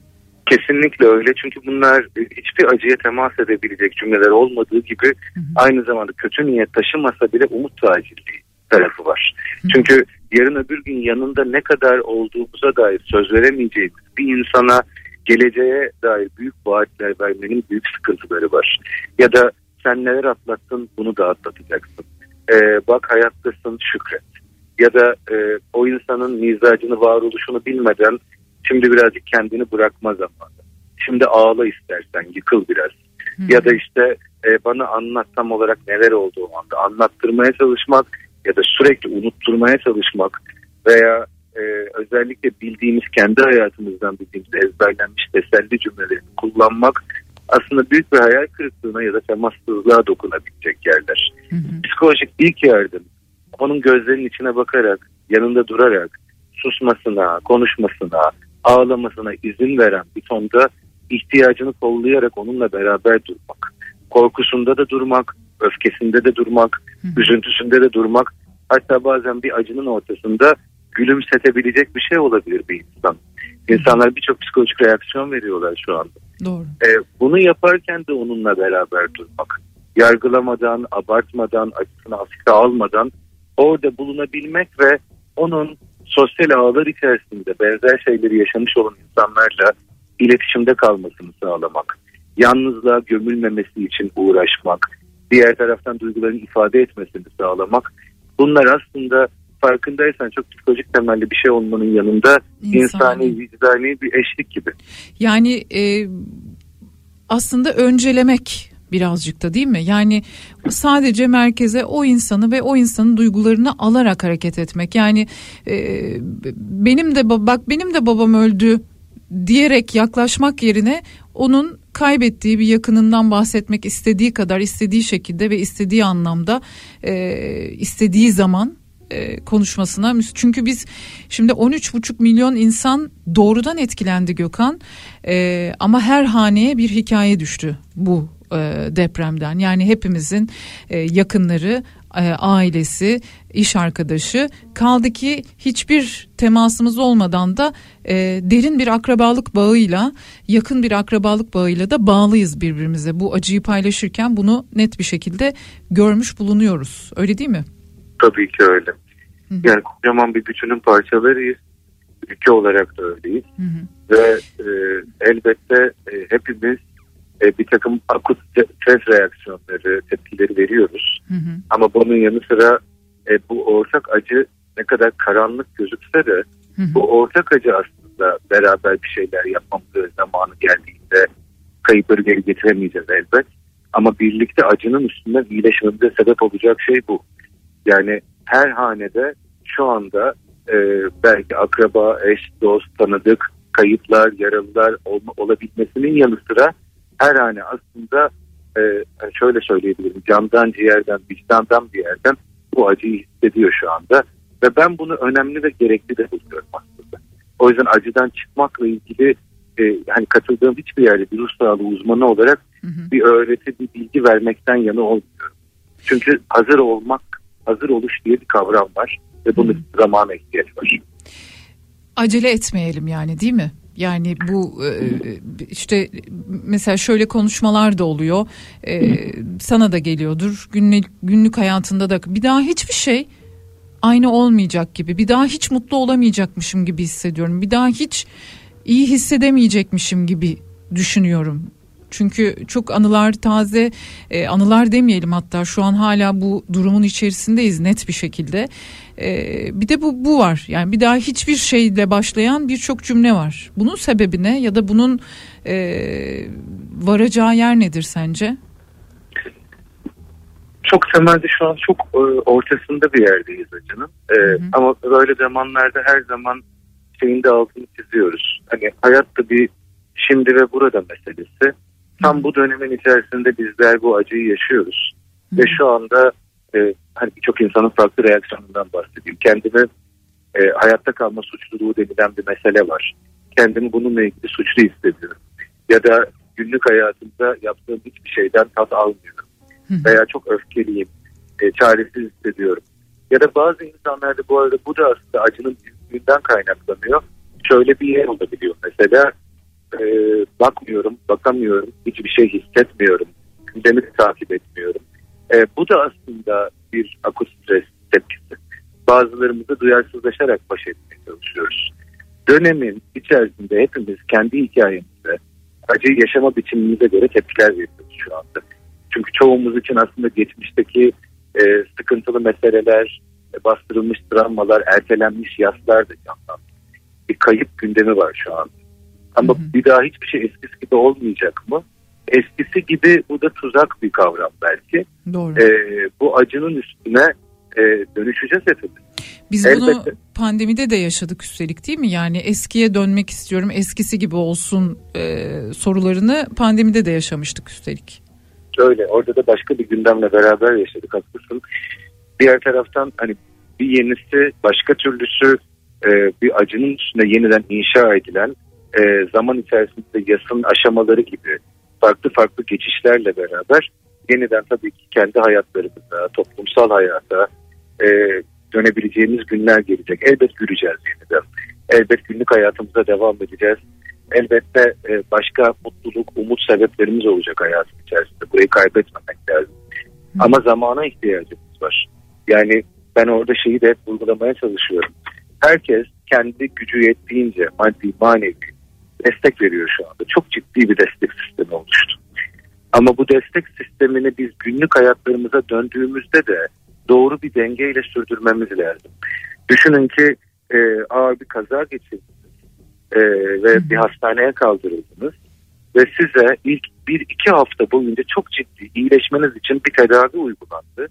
Kesinlikle öyle çünkü bunlar e, hiçbir acıya temas edebilecek cümleler olmadığı gibi aynı zamanda kötü niyet taşımasa bile umut tacirliği tarafı var. Çünkü yarın öbür gün yanında ne kadar olduğumuza dair söz veremeyeceğimiz bir insana geleceğe dair büyük vaatler vermenin büyük sıkıntıları var. Ya da sen neler atlattın bunu da atlatacaksın. Ee, bak hayattasın şükret. Ya da e, o insanın mizacını varoluşunu bilmeden şimdi birazcık kendini bırakma zamanı. Şimdi ağla istersen yıkıl biraz. Ya da işte e, bana anlat tam olarak neler oldu o anda. Anlattırmaya çalışmak ya da sürekli unutturmaya çalışmak veya e, özellikle bildiğimiz kendi hayatımızdan bildiğimiz ezberlenmiş teselli cümlelerini kullanmak aslında büyük bir hayal kırıklığına ya da temassızlığa dokunabilecek yerler. Psikolojik ilk yardım onun gözlerinin içine bakarak yanında durarak susmasına, konuşmasına, ağlamasına izin veren bir tonda ihtiyacını kollayarak onunla beraber durmak. Korkusunda da durmak, öfkesinde de durmak, üzüntüsünde de durmak. Hatta bazen bir acının ortasında gülümsetebilecek bir şey olabilir bir insan. İnsanlar birçok psikolojik reaksiyon veriyorlar şu anda. Doğru. E, bunu yaparken de onunla beraber durmak. Yargılamadan, abartmadan, acısını hafife almadan orada bulunabilmek ve onun sosyal ağlar içerisinde benzer şeyleri yaşamış olan insanlarla iletişimde kalmasını sağlamak. Yalnızlığa gömülmemesi için uğraşmak. Diğer taraftan duygularını ifade etmesini sağlamak. Bunlar aslında farkındaysan çok psikolojik temelli bir şey olmanın yanında İnsani. insani, vicdani bir eşlik gibi. Yani e, aslında öncelemek birazcık da değil mi? Yani sadece merkeze o insanı ve o insanın duygularını alarak hareket etmek. Yani e, benim de ba- bak benim de babam öldü diyerek yaklaşmak yerine onun kaybettiği bir yakınından bahsetmek istediği kadar istediği şekilde ve istediği anlamda e, istediği zaman e, konuşmasına çünkü biz şimdi 13,5 milyon insan doğrudan etkilendi Gökhan E, ama her haneye bir hikaye düştü bu e, depremden yani hepimizin e, yakınları e, ailesi iş arkadaşı kaldı ki hiçbir temasımız olmadan da e, derin bir akrabalık bağıyla yakın bir akrabalık bağıyla da bağlıyız birbirimize bu acıyı paylaşırken bunu net bir şekilde görmüş bulunuyoruz öyle değil mi? Tabii ki öyle. Yani kocaman bir bütünün parçalarıyız. Ülke olarak da öyleyiz. Ve e, elbette e, hepimiz e, bir takım akut stres reaksiyonları, tepkileri veriyoruz. Ama bunun yanı sıra e, bu ortak acı ne kadar karanlık gözükse de bu ortak acı aslında beraber bir şeyler yapmamız zamanı geldiğinde kayıpları geri getiremeyeceğiz elbet. Ama birlikte acının üstünden iyileşmemize sebep olacak şey bu. Yani her hanede şu anda e, belki akraba, eş, dost, tanıdık, kayıplar, yaralılar olma, olabilmesinin yanı sıra her hane aslında e, şöyle söyleyebilirim candan ciğerden, vicdandan bir yerden bu acıyı hissediyor şu anda. Ve ben bunu önemli ve gerekli de buluyorum aslında. O yüzden acıdan çıkmakla ilgili e, hani katıldığım hiçbir yerde bir ruh sağlığı uzmanı olarak bir öğreti, bir bilgi vermekten yana olmuyorum. Çünkü hazır olmak, hazır oluş diye bir kavram var ve bunun zamana ihtiyaç var. Acele etmeyelim yani değil mi? Yani bu e, işte mesela şöyle konuşmalar da oluyor. E, sana da geliyordur. Günlük, günlük hayatında da bir daha hiçbir şey aynı olmayacak gibi. Bir daha hiç mutlu olamayacakmışım gibi hissediyorum. Bir daha hiç iyi hissedemeyecekmişim gibi düşünüyorum. Çünkü çok anılar taze e, anılar demeyelim hatta şu an hala bu durumun içerisindeyiz net bir şekilde. E, bir de bu bu var yani bir daha hiçbir şeyle başlayan birçok cümle var. Bunun sebebi ne ya da bunun e, varacağı yer nedir sence? Çok temelde şu an çok e, ortasında bir yerdeyiz acının. E, Ama böyle zamanlarda her zaman şeyin de altını çiziyoruz. Hani hayatta bir şimdi ve burada meselesi. Tam bu dönemin içerisinde bizler bu acıyı yaşıyoruz. Ve şu anda e, hani birçok insanın farklı reaksiyonundan bahsediyor. Kendimi e, hayatta kalma suçluluğu denilen bir mesele var. Kendimi bununla ilgili suçlu hissediyorum. Ya da günlük hayatımda yaptığım hiçbir şeyden tat almıyorum. Veya çok öfkeliyim, e, çaresiz hissediyorum. Ya da bazı insanlarda bu arada bu da aslında acının büyüklüğünden kaynaklanıyor. Şöyle bir yer olabiliyor mesela e, bakmıyorum, bakamıyorum, hiçbir şey hissetmiyorum, gündemi de takip etmiyorum. E, bu da aslında bir akut stres tepkisi. Bazılarımızı duyarsızlaşarak baş etmeye çalışıyoruz. Dönemin içerisinde hepimiz kendi hikayemizde acıyı yaşama biçimimize göre tepkiler veriyoruz şu anda. Çünkü çoğumuz için aslında geçmişteki e, sıkıntılı meseleler, e, bastırılmış travmalar, ertelenmiş yaslar da canlandı. Bir kayıp gündemi var şu anda. Ama bir daha hiçbir şey eskisi gibi olmayacak mı? Eskisi gibi bu da tuzak bir kavram belki. Doğru. Ee, bu acının üstüne e, dönüşeceğiz hepimiz. Biz bunu Elbette. pandemide de yaşadık üstelik değil mi? Yani eskiye dönmek istiyorum, eskisi gibi olsun e, sorularını pandemide de yaşamıştık üstelik. Öyle orada da başka bir gündemle beraber yaşadık haklısın. Diğer taraftan hani bir yenisi başka türlüsü e, bir acının üstüne yeniden inşa edilen e, zaman içerisinde yasın aşamaları gibi farklı farklı geçişlerle beraber yeniden tabii ki kendi hayatlarımıza, toplumsal hayata e, dönebileceğimiz günler gelecek. Elbet güleceğiz yeniden. Elbet günlük hayatımıza devam edeceğiz. Elbette e, başka mutluluk, umut sebeplerimiz olacak hayatın içerisinde. Burayı kaybetmemek lazım. Ama zamana ihtiyacımız var. Yani ben orada şeyi de hep vurgulamaya çalışıyorum. Herkes kendi gücü yettiğince maddi, manevi destek veriyor şu anda. Çok ciddi bir destek sistemi oluştu. Ama bu destek sistemini biz günlük hayatlarımıza döndüğümüzde de doğru bir dengeyle sürdürmemiz lazım. Düşünün ki e, ağır bir kaza geçirdiniz e, ve bir hastaneye kaldırıldınız ve size ilk bir iki hafta boyunca çok ciddi iyileşmeniz için bir tedavi uygulandı.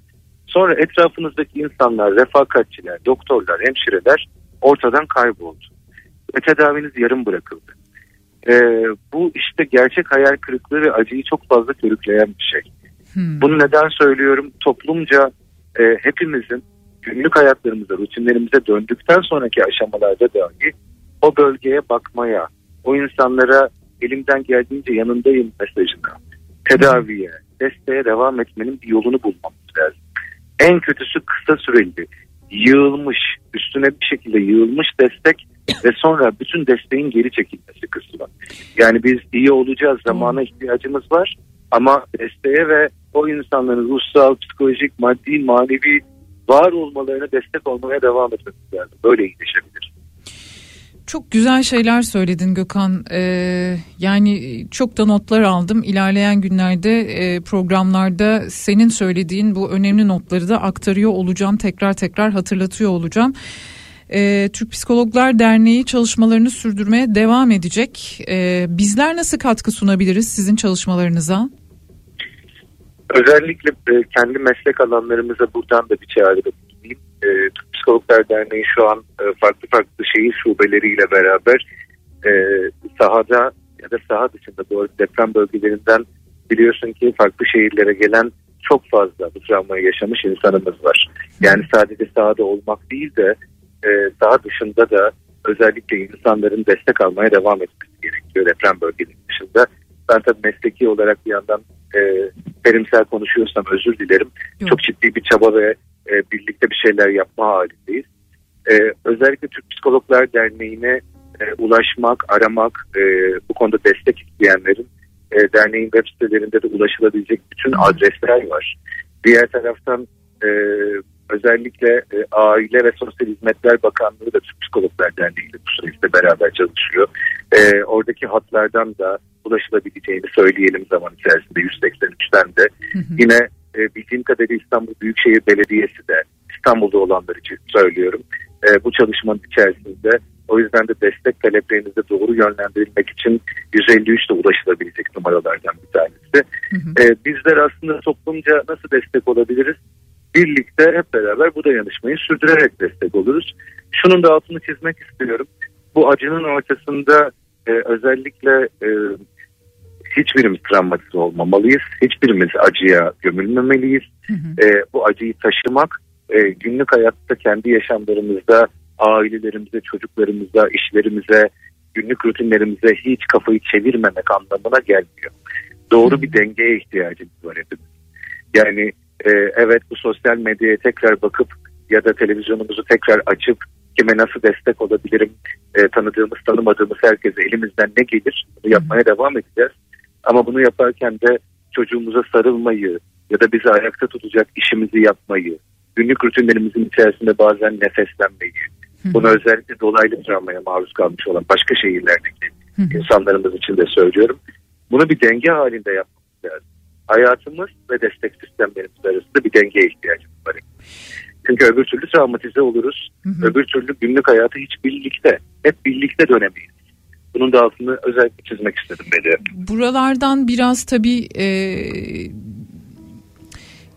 Sonra etrafınızdaki insanlar, refakatçiler, doktorlar, hemşireler ortadan kayboldu. Ve tedaviniz yarım bırakıldı. Ee, bu işte gerçek hayal kırıklığı ve acıyı çok fazla körükleyen bir şey. Bunu neden söylüyorum? Toplumca e, hepimizin günlük hayatlarımıza, rutinlerimize döndükten sonraki aşamalarda dahi o bölgeye bakmaya, o insanlara elimden geldiğince yanındayım mesajına, tedaviye, desteğe devam etmenin bir yolunu bulmamız lazım. En kötüsü kısa süreli, yığılmış, üstüne bir şekilde yığılmış destek ve sonra bütün desteğin geri çekilmesi kısmı. Yani biz iyi olacağız, zamana ihtiyacımız var ama desteğe ve o insanların ruhsal, psikolojik, maddi, manevi var olmalarına destek olmaya devam etmemiz lazım. Böyle iyileşebilir. Çok güzel şeyler söyledin Gökhan. Ee, yani çok da notlar aldım. İlerleyen günlerde e, programlarda senin söylediğin bu önemli notları da aktarıyor olacağım. Tekrar tekrar hatırlatıyor olacağım. Ee, Türk Psikologlar Derneği çalışmalarını sürdürmeye devam edecek. Ee, bizler nasıl katkı sunabiliriz sizin çalışmalarınıza? Özellikle e, kendi meslek alanlarımıza buradan da bir çağrıda bulunayım. E, Türk Psikologlar Derneği şu an e, farklı farklı şehir şubeleriyle beraber e, sahada ya da saha dışında doğru deprem bölgelerinden biliyorsun ki farklı şehirlere gelen çok fazla bu travmayı yaşamış insanımız var. Yani sadece sahada olmak değil de e, saha dışında da özellikle insanların destek almaya devam etmesi gerekiyor deprem bölgelerinin dışında. Ben tabii mesleki olarak bir yandan e, terimsel konuşuyorsam özür dilerim. Çok ciddi bir çaba ve e, birlikte bir şeyler yapma halindeyiz. E, özellikle Türk Psikologlar Derneği'ne e, ulaşmak, aramak, e, bu konuda destek isteyenlerin e, derneğin web sitelerinde de ulaşılabilecek bütün adresler var. Diğer taraftan e, özellikle e, Aile ve Sosyal Hizmetler Bakanlığı da Türk Psikologlar Derneği ile bu süreçte beraber çalışıyor. E, oradaki hatlardan da ulaşılabileceğini söyleyelim zaman içerisinde 183'ten de. Yine e, bildiğim kadarıyla İstanbul Büyükşehir Belediyesi de İstanbul'da olanlar için söylüyorum. E, bu çalışmanın içerisinde o yüzden de destek taleplerinizi doğru yönlendirilmek için 153 de ulaşılabilecek numaralardan bir tanesi. E, bizler aslında toplumca nasıl destek olabiliriz? Birlikte hep beraber bu dayanışmayı sürdürerek destek oluruz. Şunun da altını çizmek istiyorum. Bu acının ortasında e, özellikle e, hiçbirimiz travmatize olmamalıyız. Hiçbirimiz acıya gömülmemeliyiz. E, bu acıyı taşımak e, günlük hayatta kendi yaşamlarımızda ailelerimize, çocuklarımıza, işlerimize, günlük rutinlerimize hiç kafayı çevirmemek anlamına gelmiyor. Doğru bir dengeye ihtiyacımız var hepimiz. Yani e, evet bu sosyal medyaya tekrar bakıp ya da televizyonumuzu tekrar açıp kime nasıl destek olabilirim e, tanıdığımız tanımadığımız herkese elimizden ne gelir bunu yapmaya devam edeceğiz. Ama bunu yaparken de çocuğumuza sarılmayı ya da bizi ayakta tutacak işimizi yapmayı, günlük rutinlerimizin içerisinde bazen nefeslenmeyi, bunu özellikle dolaylı travmaya maruz kalmış olan başka şehirlerdeki insanlarımız için de söylüyorum. Bunu bir denge halinde yapmamız lazım. Hayatımız ve destek sistemlerimiz arasında bir dengeye ihtiyacımız var. Çünkü öbür türlü travmatize oluruz. Öbür türlü günlük hayatı hiç birlikte, hep birlikte dönemeyiz. Bunun da altını özellikle çizmek istedim Bedi. Buralardan biraz tabii e,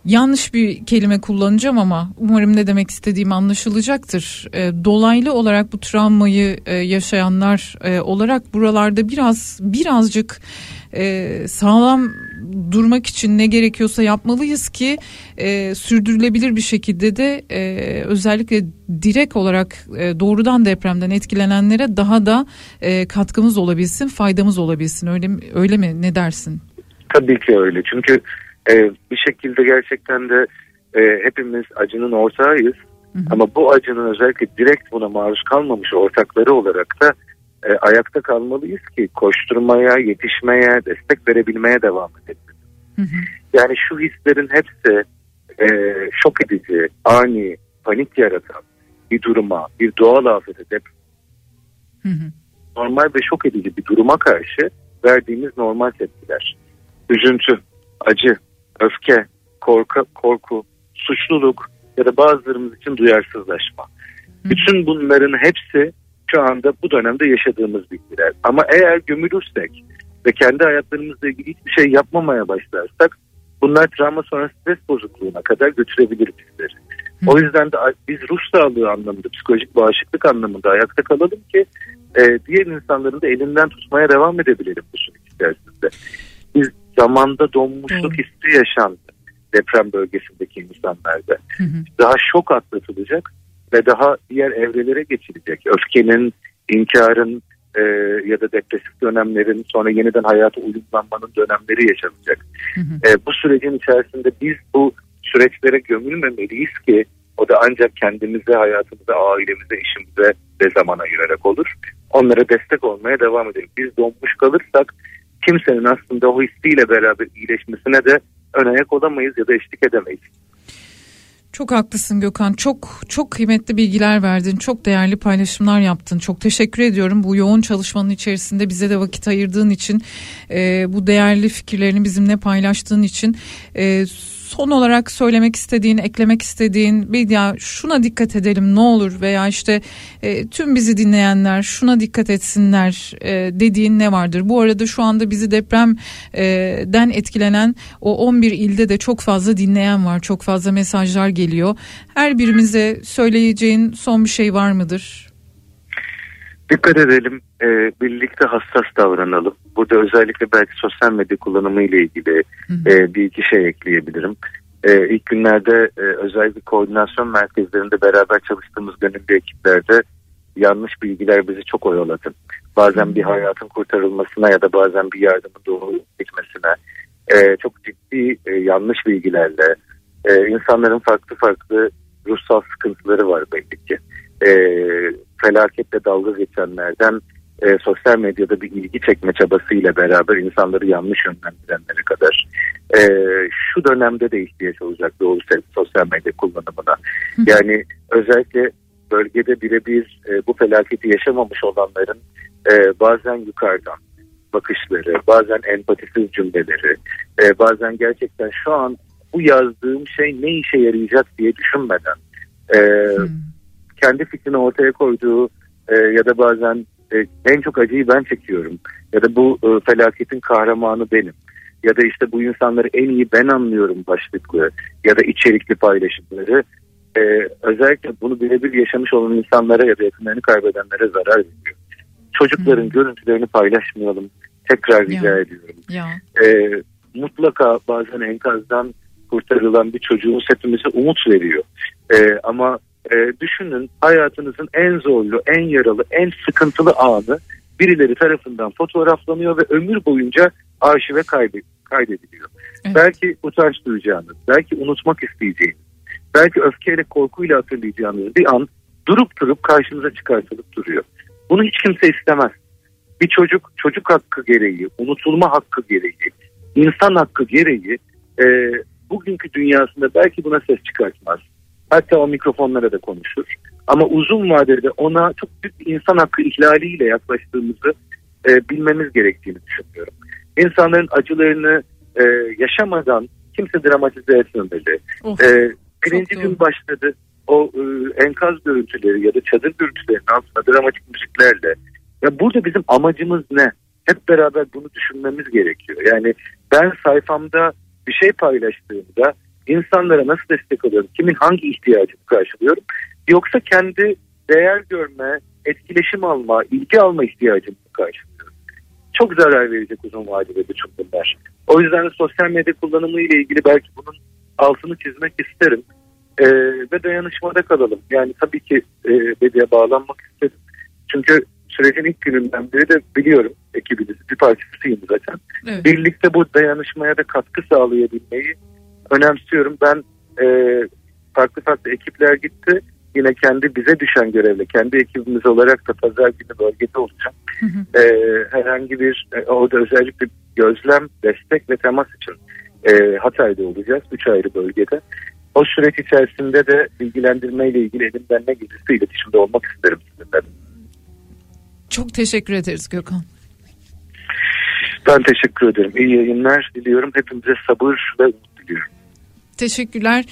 yanlış bir kelime kullanacağım ama umarım ne demek istediğim anlaşılacaktır. E, dolaylı olarak bu travmayı e, yaşayanlar e, olarak buralarda biraz birazcık e, sağlam durmak için ne gerekiyorsa yapmalıyız ki e, sürdürülebilir bir şekilde de e, özellikle direkt olarak e, doğrudan depremden etkilenenlere daha da e, katkımız olabilsin, faydamız olabilsin. Öyle mi, öyle mi? Ne dersin? Tabii ki öyle. Çünkü e, bir şekilde gerçekten de e, hepimiz acının ortağıyız. Ama bu acının özellikle direkt buna maruz kalmamış ortakları olarak da e, ayakta kalmalıyız ki koşturmaya, yetişmeye, destek verebilmeye devam edelim. Yani şu hislerin hepsi e, şok edici, ani, panik yaratan bir duruma, bir doğal afete, deprem normal ve şok edici bir duruma karşı verdiğimiz normal tepkiler. Üzüntü, acı, öfke, korku, korku, suçluluk ya da bazılarımız için duyarsızlaşma. Bütün bunların hepsi şu anda bu dönemde yaşadığımız bilgiler. Ama eğer gömülürsek ve kendi hayatlarımızla ilgili hiçbir şey yapmamaya başlarsak bunlar travma sonrası stres bozukluğuna kadar götürebilir bizleri. O yüzden de biz ruh sağlığı anlamında, psikolojik bağışıklık anlamında ayakta kalalım ki e, diğer insanların da elinden tutmaya devam edebilelim bu süreç içerisinde. Biz zamanda donmuşluk hissi yaşandı deprem bölgesindeki insanlarda. Daha şok atlatılacak ve daha diğer evrelere geçilecek. Öfkenin, inkarın e, ya da depresif dönemlerin sonra yeniden hayata uyumlanmanın dönemleri yaşanacak. E, bu sürecin içerisinde biz bu süreçlere gömülmemeliyiz ki o da ancak kendimize, hayatımıza, ailemize, işimize ve zaman ayırarak olur. Onlara destek olmaya devam edelim. Biz donmuş kalırsak kimsenin aslında o hissiyle beraber iyileşmesine de ön ayak olamayız ya da eşlik edemeyiz. Çok haklısın Gökhan. Çok çok kıymetli bilgiler verdin. Çok değerli paylaşımlar yaptın. Çok teşekkür ediyorum bu yoğun çalışmanın içerisinde bize de vakit ayırdığın için, e, bu değerli fikirlerini bizimle paylaştığın için. E, son olarak söylemek istediğin, eklemek istediğin bir ya şuna dikkat edelim ne olur veya işte e, tüm bizi dinleyenler şuna dikkat etsinler e, dediğin ne vardır? Bu arada şu anda bizi depremden etkilenen o 11 ilde de çok fazla dinleyen var. Çok fazla mesajlar geliyor. Her birimize söyleyeceğin son bir şey var mıdır? Dikkat edelim, e, birlikte hassas davranalım. Burada özellikle belki sosyal medya kullanımı ile ilgili e, bir iki şey ekleyebilirim. E, ilk günlerde e, özellikle koordinasyon merkezlerinde beraber çalıştığımız gönüllü ekiplerde yanlış bilgiler bizi çok oyaladı. Bazen bir hayatın kurtarılmasına ya da bazen bir yardımın doğru gitmesine e, çok ciddi e, yanlış bilgilerle e, insanların farklı farklı ruhsal sıkıntıları var belli ki. E, felaketle dalga geçenlerden e, sosyal medyada bir ilgi çekme çabasıyla beraber insanları yanlış yönlendirenlere kadar e, şu dönemde de ihtiyaç olacak doğru sosyal medya kullanımına. Yani özellikle bölgede birebir e, bu felaketi yaşamamış olanların e, bazen yukarıdan bakışları, bazen empatisiz cümleleri, e, bazen gerçekten şu an bu yazdığım şey ne işe yarayacak diye düşünmeden e, kendi fikrini ortaya koyduğu e, ya da bazen e, en çok acıyı ben çekiyorum ya da bu e, felaketin kahramanı benim ya da işte bu insanları en iyi ben anlıyorum başlıklı ya da içerikli paylaşımları e, özellikle bunu birebir yaşamış olan insanlara ya da yakınlarını kaybedenlere zarar veriyor. Çocukların görüntülerini paylaşmayalım. Tekrar rica Ya. ediyorum. Ya. E, mutlaka bazen enkazdan kurtarılan bir çocuğumuz hepimize umut veriyor. E, ama e, düşünün hayatınızın en zorlu, en yaralı, en sıkıntılı anı birileri tarafından fotoğraflanıyor ve ömür boyunca arşive kaydediliyor. Belki utanç duyacağınız, belki unutmak isteyeceğiniz, belki öfkeyle korkuyla hatırlayacağınız bir an durup durup karşınıza çıkartılıp duruyor. Bunu hiç kimse istemez. Bir çocuk çocuk hakkı gereği, unutulma hakkı gereği, insan hakkı gereği e, bugünkü dünyasında belki buna ses çıkartmaz. Hatta o mikrofonlara da konuşur. Ama uzun vadede ona çok büyük bir insan hakkı ihlaliyle yaklaştığımızı e, bilmemiz gerektiğini düşünüyorum. İnsanların acılarını e, yaşamadan kimse dramatize etmemeli. Of, E, birinci gün başladı o e, enkaz görüntüleri ya da çadır görüntülerinin altında dramatik müziklerle. Ya burada bizim amacımız ne? Hep beraber bunu düşünmemiz gerekiyor. Yani ben sayfamda bir şey paylaştığımda insanlara nasıl destek oluyorum? Kimin hangi ihtiyacını karşılıyorum? Yoksa kendi değer görme, etkileşim alma, ilgi alma ihtiyacımı mı karşılıyorum? Çok zarar verecek uzun vadede bütün bunlar. O yüzden de sosyal medya kullanımı ile ilgili belki bunun altını çizmek isterim. Ee, ve dayanışmada kalalım. Yani tabii ki e, medyaya bağlanmak istedim. Çünkü sürecin ilk gününden beri de biliyorum ekibinizin bir parçasıyım zaten. Evet. Birlikte bu dayanışmaya da katkı sağlayabilmeyi önemsiyorum. Ben e, farklı farklı ekipler gitti. Yine kendi bize düşen görevle, kendi ekibimiz olarak da pazar günü bölgede olacağım. E, herhangi bir, e, orada özellikle gözlem, destek ve temas için e, Hatay'da olacağız. Üç ayrı bölgede. O süreç içerisinde de bilgilendirmeyle ilgili elimden ne gelirse iletişimde olmak isterim sizinle. Çok teşekkür ederiz Gökhan. Ben teşekkür ederim. İyi yayınlar diliyorum. Hepimize sabır ve umut diliyorum. Teşekkürler.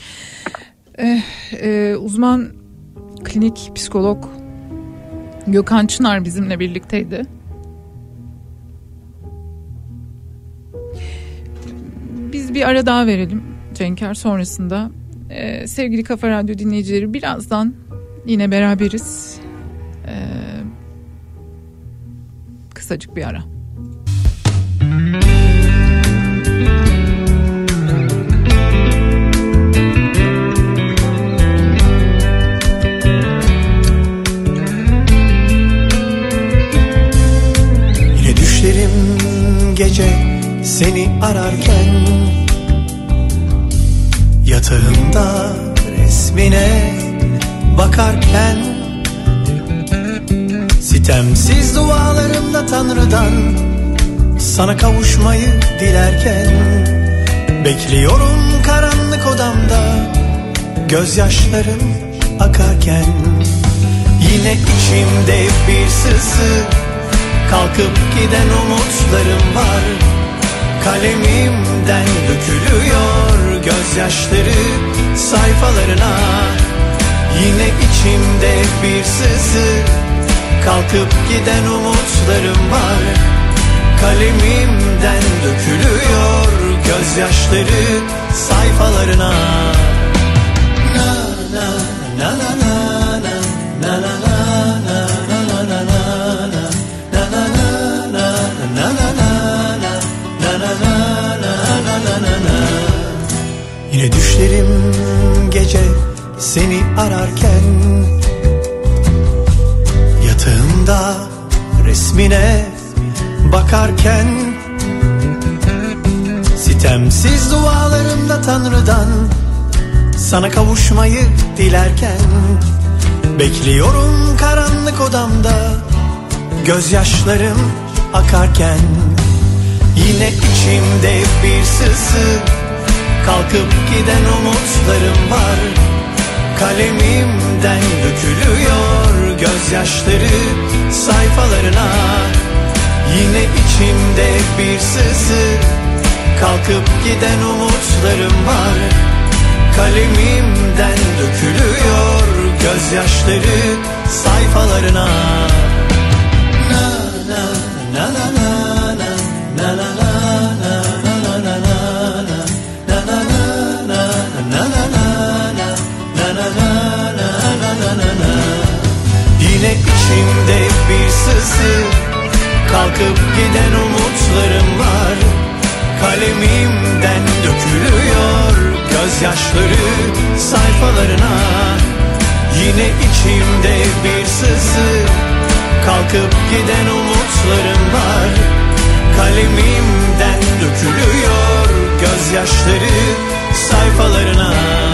Eh, eh, uzman klinik psikolog Gökhan Çınar bizimle birlikteydi. Biz bir ara daha verelim Cenker sonrasında. eh, sevgili Kafa Radyo dinleyicileri birazdan yine beraberiz. Eh, kısacık bir ara. Gece seni ararken Yatağımda resmine bakarken Sitemsiz dualarımda Tanrı'dan Sana kavuşmayı dilerken Bekliyorum karanlık odamda Gözyaşlarım akarken. Yine içimde bir sızı Kalkıp giden umutlarım var. Kalemimden dökülüyor gözyaşları sayfalarına. Yine içimde bir sızı. Kalkıp giden umutlarım var. Kalemimden dökülüyor gözyaşları sayfalarına. Na na na na na Düşlerim gece seni ararken Yatağımda resmine bakarken Sitemsiz dualarımda Tanrı'dan Sana kavuşmayı dilerken Bekliyorum karanlık odamda Gözyaşlarım akarken Yine içimde bir sızı Kalkıp giden umutlarım var. Kalemimden dökülüyor gözyaşları sayfalarına. Yine içimde bir sızı Kalkıp giden umutlarım var. Kalemimden dökülüyor gözyaşları sayfalarına. Na içimde bir sızı. Kalkıp giden umutlarım var. Kalemimden dökülüyor gözyaşları sayfalarına. Yine içimde bir sızı. Kalkıp giden umutlarım var. Kalemimden dökülüyor gözyaşları sayfalarına.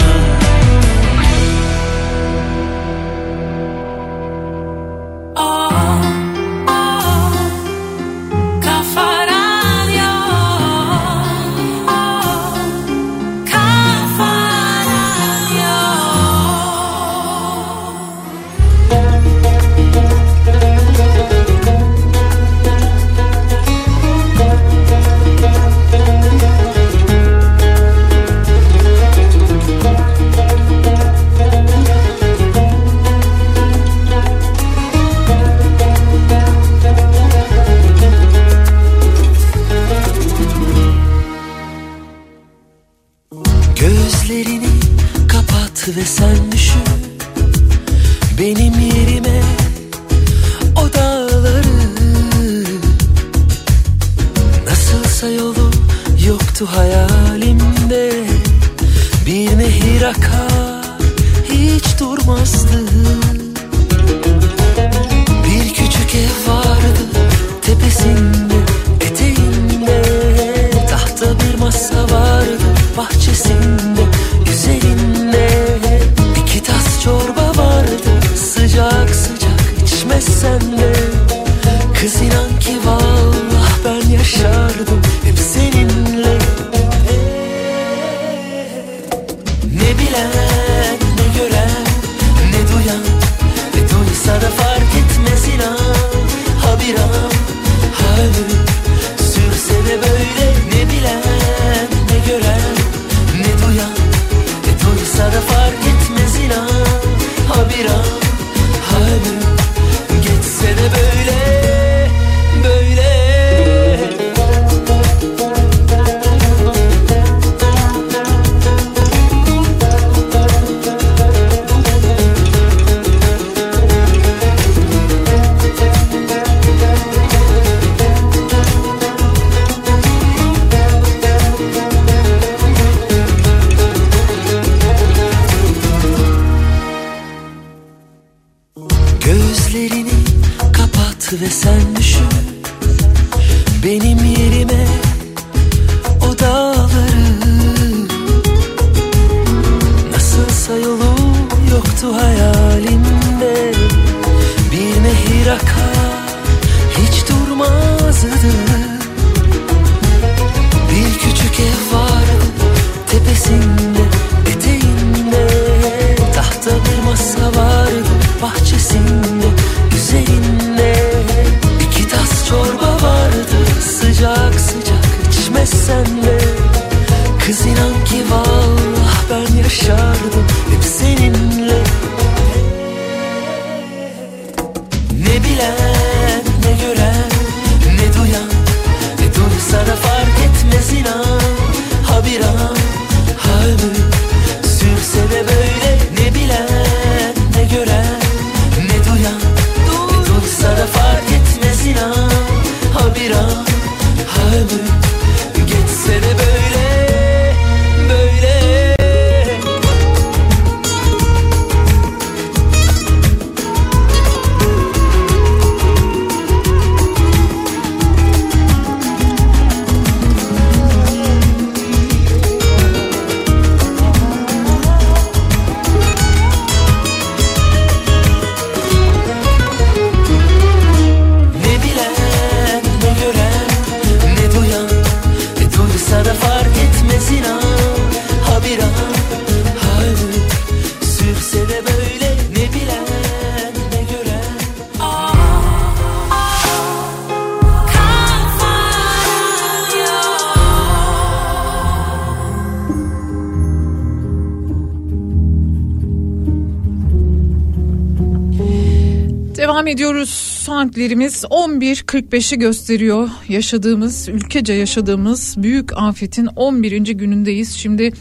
Ediyoruz. Saatlerimiz 11.45'i gösteriyor. Yaşadığımız, ülkece yaşadığımız büyük afetin 11. günündeyiz. Şimdi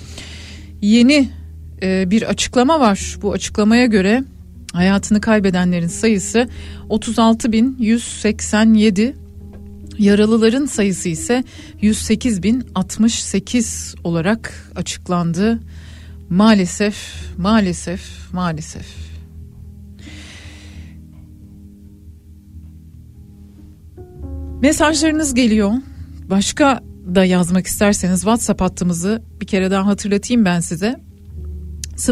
yeni e, bir açıklama var. Bu açıklamaya göre hayatını kaybedenlerin sayısı 36.187. Yaralıların sayısı ise 108.068 olarak açıklandı. Maalesef, maalesef, maalesef. Mesajlarınız geliyor. Başka da yazmak isterseniz WhatsApp hattımızı bir kere daha hatırlatayım ben size.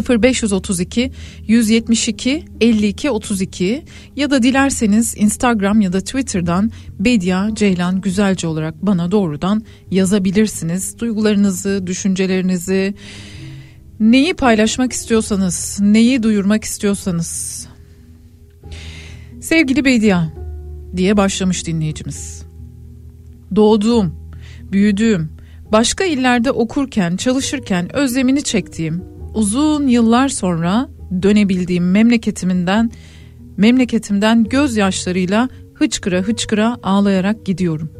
0532 172 52 32 ya da dilerseniz Instagram ya da Twitter'dan Bedia Ceylan Güzelce olarak bana doğrudan yazabilirsiniz. Duygularınızı, düşüncelerinizi, neyi paylaşmak istiyorsanız, neyi duyurmak istiyorsanız. Sevgili Bedia diye başlamış dinleyicimiz. Doğduğum, büyüdüğüm, başka illerde okurken, çalışırken özlemini çektiğim, uzun yıllar sonra dönebildiğim memleketiminden memleketimden gözyaşlarıyla hıçkıra hıçkıra ağlayarak gidiyorum.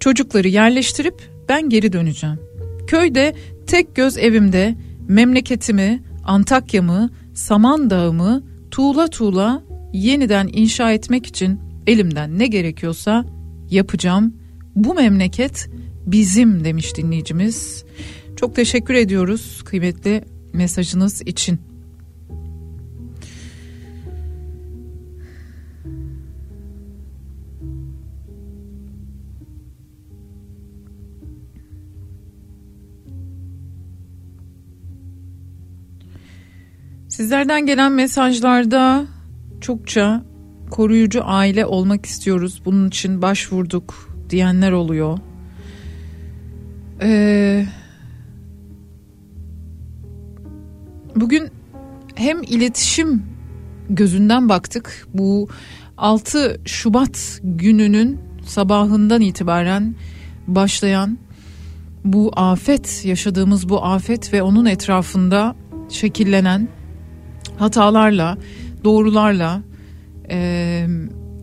Çocukları yerleştirip ben geri döneceğim. Köyde tek göz evimde memleketimi, Antakya'mı, Samandağ'ımı tuğla tuğla yeniden inşa etmek için elimden ne gerekiyorsa yapacağım. Bu memleket bizim demiş dinleyicimiz. Çok teşekkür ediyoruz kıymetli mesajınız için. Sizlerden gelen mesajlarda çokça koruyucu aile olmak istiyoruz. Bunun için başvurduk diyenler oluyor. Ee, bugün hem iletişim gözünden baktık. Bu 6 Şubat gününün sabahından itibaren başlayan bu afet yaşadığımız bu afet ve onun etrafında şekillenen hatalarla, doğrularla e,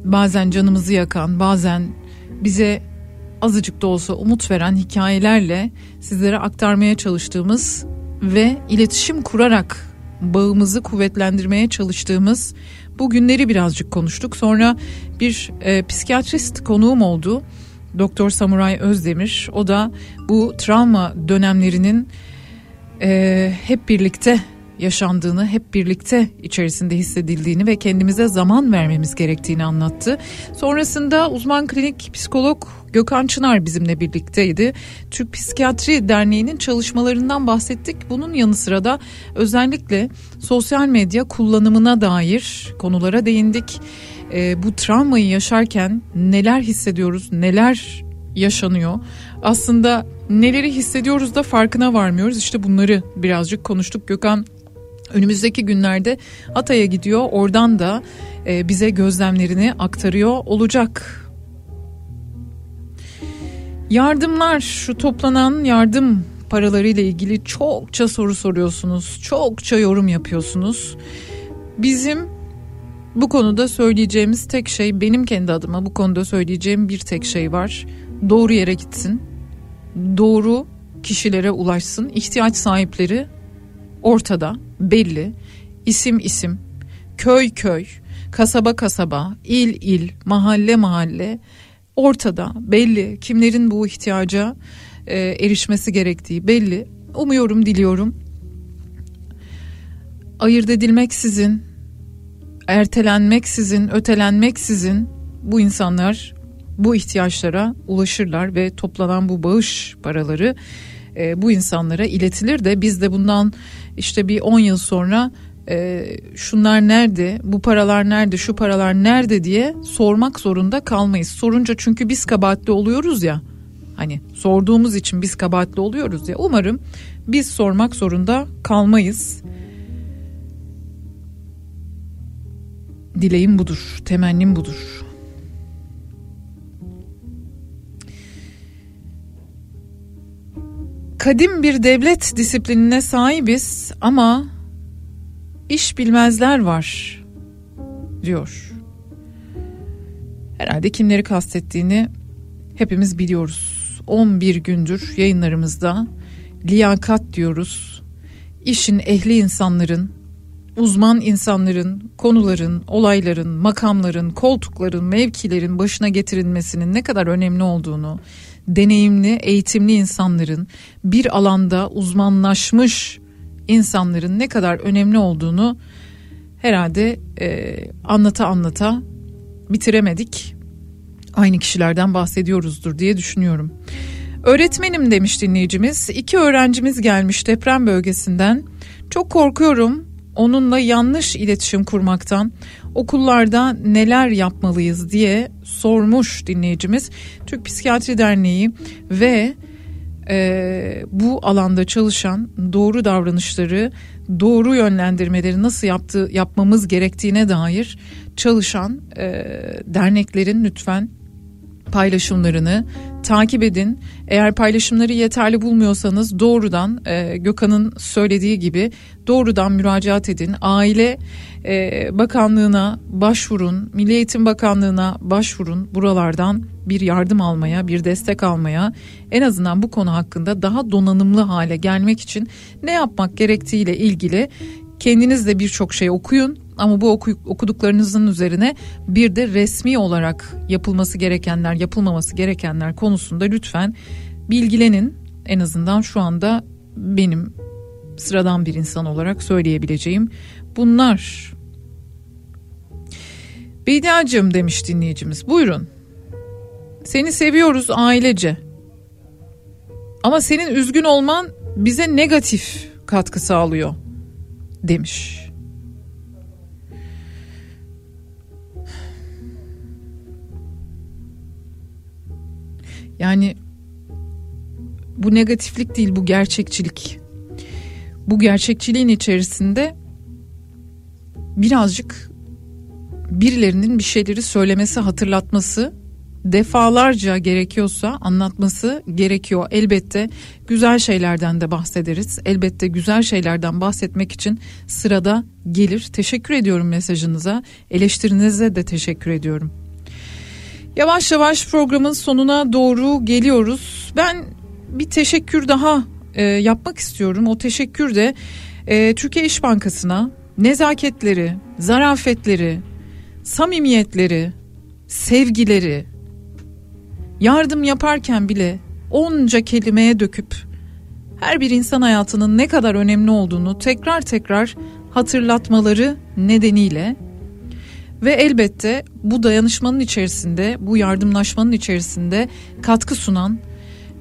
bazen canımızı yakan, bazen bize azıcık da olsa umut veren hikayelerle sizlere aktarmaya çalıştığımız ve iletişim kurarak bağımızı kuvvetlendirmeye çalıştığımız bu günleri birazcık konuştuk. Sonra bir e, psikiyatrist konuğum oldu. Doktor Samuray Özdemir. O da bu travma dönemlerinin e, hep birlikte yaşandığını, hep birlikte içerisinde hissedildiğini ve kendimize zaman vermemiz gerektiğini anlattı. Sonrasında uzman klinik psikolog Gökhan Çınar bizimle birlikteydi. Türk Psikiyatri Derneği'nin çalışmalarından bahsettik. Bunun yanı sıra da özellikle sosyal medya kullanımına dair konulara değindik. E, bu travmayı yaşarken neler hissediyoruz, neler yaşanıyor? Aslında neleri hissediyoruz da farkına varmıyoruz. İşte bunları birazcık konuştuk. Gökhan Önümüzdeki günlerde Hatay'a gidiyor. Oradan da e, bize gözlemlerini aktarıyor olacak. Yardımlar, şu toplanan yardım paraları ile ilgili çokça soru soruyorsunuz. Çokça yorum yapıyorsunuz. Bizim bu konuda söyleyeceğimiz tek şey benim kendi adıma bu konuda söyleyeceğim bir tek şey var. Doğru yere gitsin. Doğru kişilere ulaşsın. İhtiyaç sahipleri ortada, belli. İsim isim, köy köy, kasaba kasaba, il il, mahalle mahalle ortada, belli. Kimlerin bu ihtiyaca e, erişmesi gerektiği belli. Umuyorum, diliyorum. Ayırt edilmeksizin, ertelenmeksizin, ötelenmeksizin bu insanlar bu ihtiyaçlara ulaşırlar ve toplanan bu bağış paraları e, bu insanlara iletilir de biz de bundan işte bir 10 yıl sonra e, şunlar nerede, bu paralar nerede, şu paralar nerede diye sormak zorunda kalmayız. Sorunca çünkü biz kabahatli oluyoruz ya. Hani sorduğumuz için biz kabahatli oluyoruz ya. Umarım biz sormak zorunda kalmayız. Dileğim budur, temennim budur. Kadim bir devlet disiplinine sahibiz ama iş bilmezler var diyor Herhalde kimleri kastettiğini hepimiz biliyoruz. 11 gündür yayınlarımızda liyakat diyoruz. İşin ehli insanların, uzman insanların, konuların, olayların, makamların, koltukların, mevkilerin başına getirilmesinin ne kadar önemli olduğunu, deneyimli, eğitimli insanların, bir alanda uzmanlaşmış insanların ne kadar önemli olduğunu herhalde e, anlata anlata bitiremedik. Aynı kişilerden bahsediyoruzdur diye düşünüyorum. Öğretmenim demiş dinleyicimiz. İki öğrencimiz gelmiş deprem bölgesinden. Çok korkuyorum onunla yanlış iletişim kurmaktan. Okullarda neler yapmalıyız diye sormuş dinleyicimiz. Türk Psikiyatri Derneği ve e, bu alanda çalışan doğru davranışları, doğru yönlendirmeleri nasıl yaptığı yapmamız gerektiğine dair çalışan e, derneklerin lütfen paylaşımlarını takip edin. Eğer paylaşımları yeterli bulmuyorsanız doğrudan e, Gökhan'ın söylediği gibi doğrudan müracaat edin. Aile e, Bakanlığı'na başvurun, Milli Eğitim Bakanlığı'na başvurun. Buralardan bir yardım almaya, bir destek almaya, en azından bu konu hakkında daha donanımlı hale gelmek için ne yapmak gerektiğiyle ilgili kendiniz de birçok şey okuyun ama bu oku, okuduklarınızın üzerine bir de resmi olarak yapılması gerekenler, yapılmaması gerekenler konusunda lütfen bilgilenin. En azından şu anda benim sıradan bir insan olarak söyleyebileceğim bunlar. Bediacığım demiş dinleyicimiz. Buyurun. Seni seviyoruz ailece. Ama senin üzgün olman bize negatif katkı sağlıyor demiş. Yani bu negatiflik değil bu gerçekçilik. Bu gerçekçiliğin içerisinde birazcık birilerinin bir şeyleri söylemesi, hatırlatması defalarca gerekiyorsa anlatması gerekiyor. Elbette güzel şeylerden de bahsederiz. Elbette güzel şeylerden bahsetmek için sırada gelir. Teşekkür ediyorum mesajınıza. Eleştirinize de teşekkür ediyorum. Yavaş yavaş programın sonuna doğru geliyoruz. Ben bir teşekkür daha e, yapmak istiyorum. O teşekkür de e, Türkiye İş Bankası'na nezaketleri, zarafetleri, samimiyetleri, sevgileri, yardım yaparken bile onca kelimeye döküp her bir insan hayatının ne kadar önemli olduğunu tekrar tekrar hatırlatmaları nedeniyle ve elbette bu dayanışmanın içerisinde, bu yardımlaşmanın içerisinde katkı sunan,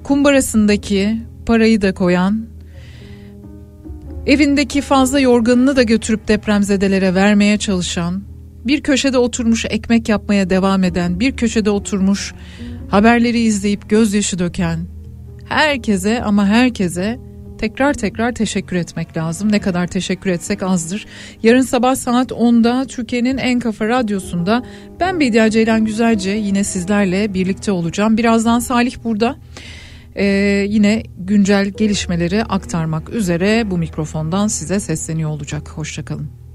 kumbarasındaki parayı da koyan, evindeki fazla yorganını da götürüp depremzedelere vermeye çalışan, bir köşede oturmuş ekmek yapmaya devam eden, bir köşede oturmuş haberleri izleyip gözyaşı döken herkese ama herkese tekrar tekrar teşekkür etmek lazım. Ne kadar teşekkür etsek azdır. Yarın sabah saat 10'da Türkiye'nin en kafa radyosunda ben Bediye Ceylan Güzelce yine sizlerle birlikte olacağım. Birazdan Salih burada. Ee, yine güncel gelişmeleri aktarmak üzere bu mikrofondan size sesleniyor olacak. Hoşçakalın.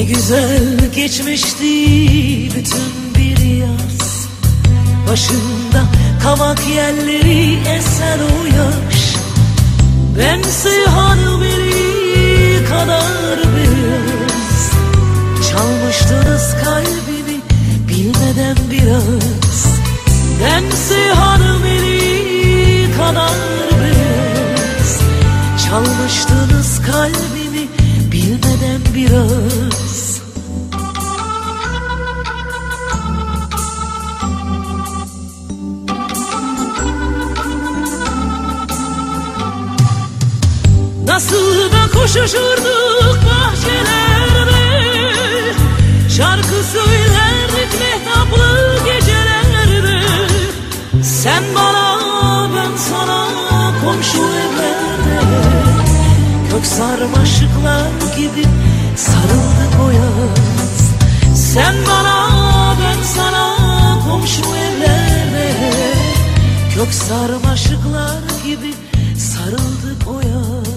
Ne güzel geçmişti bütün bir yaz. Başında kavak yerleri eser o yaş. Ben hanımeli kadar biraz. Çalmıştınız kalbimi bilmeden biraz. Ben hanımeli kadar biraz. Çalmıştınız kalbimi bilmeden biraz Nasıl da koşuşurduk bahçelerde. Şarkı söylerdik mehtaplı gecelerde. Sen bana ben sana komşu evlerde. Kök sarmaşıklar gibi sarıldık o yaz. Sen bana ben sana komşu evlerde. Çok sarmaşıklar gibi sarıldık o yara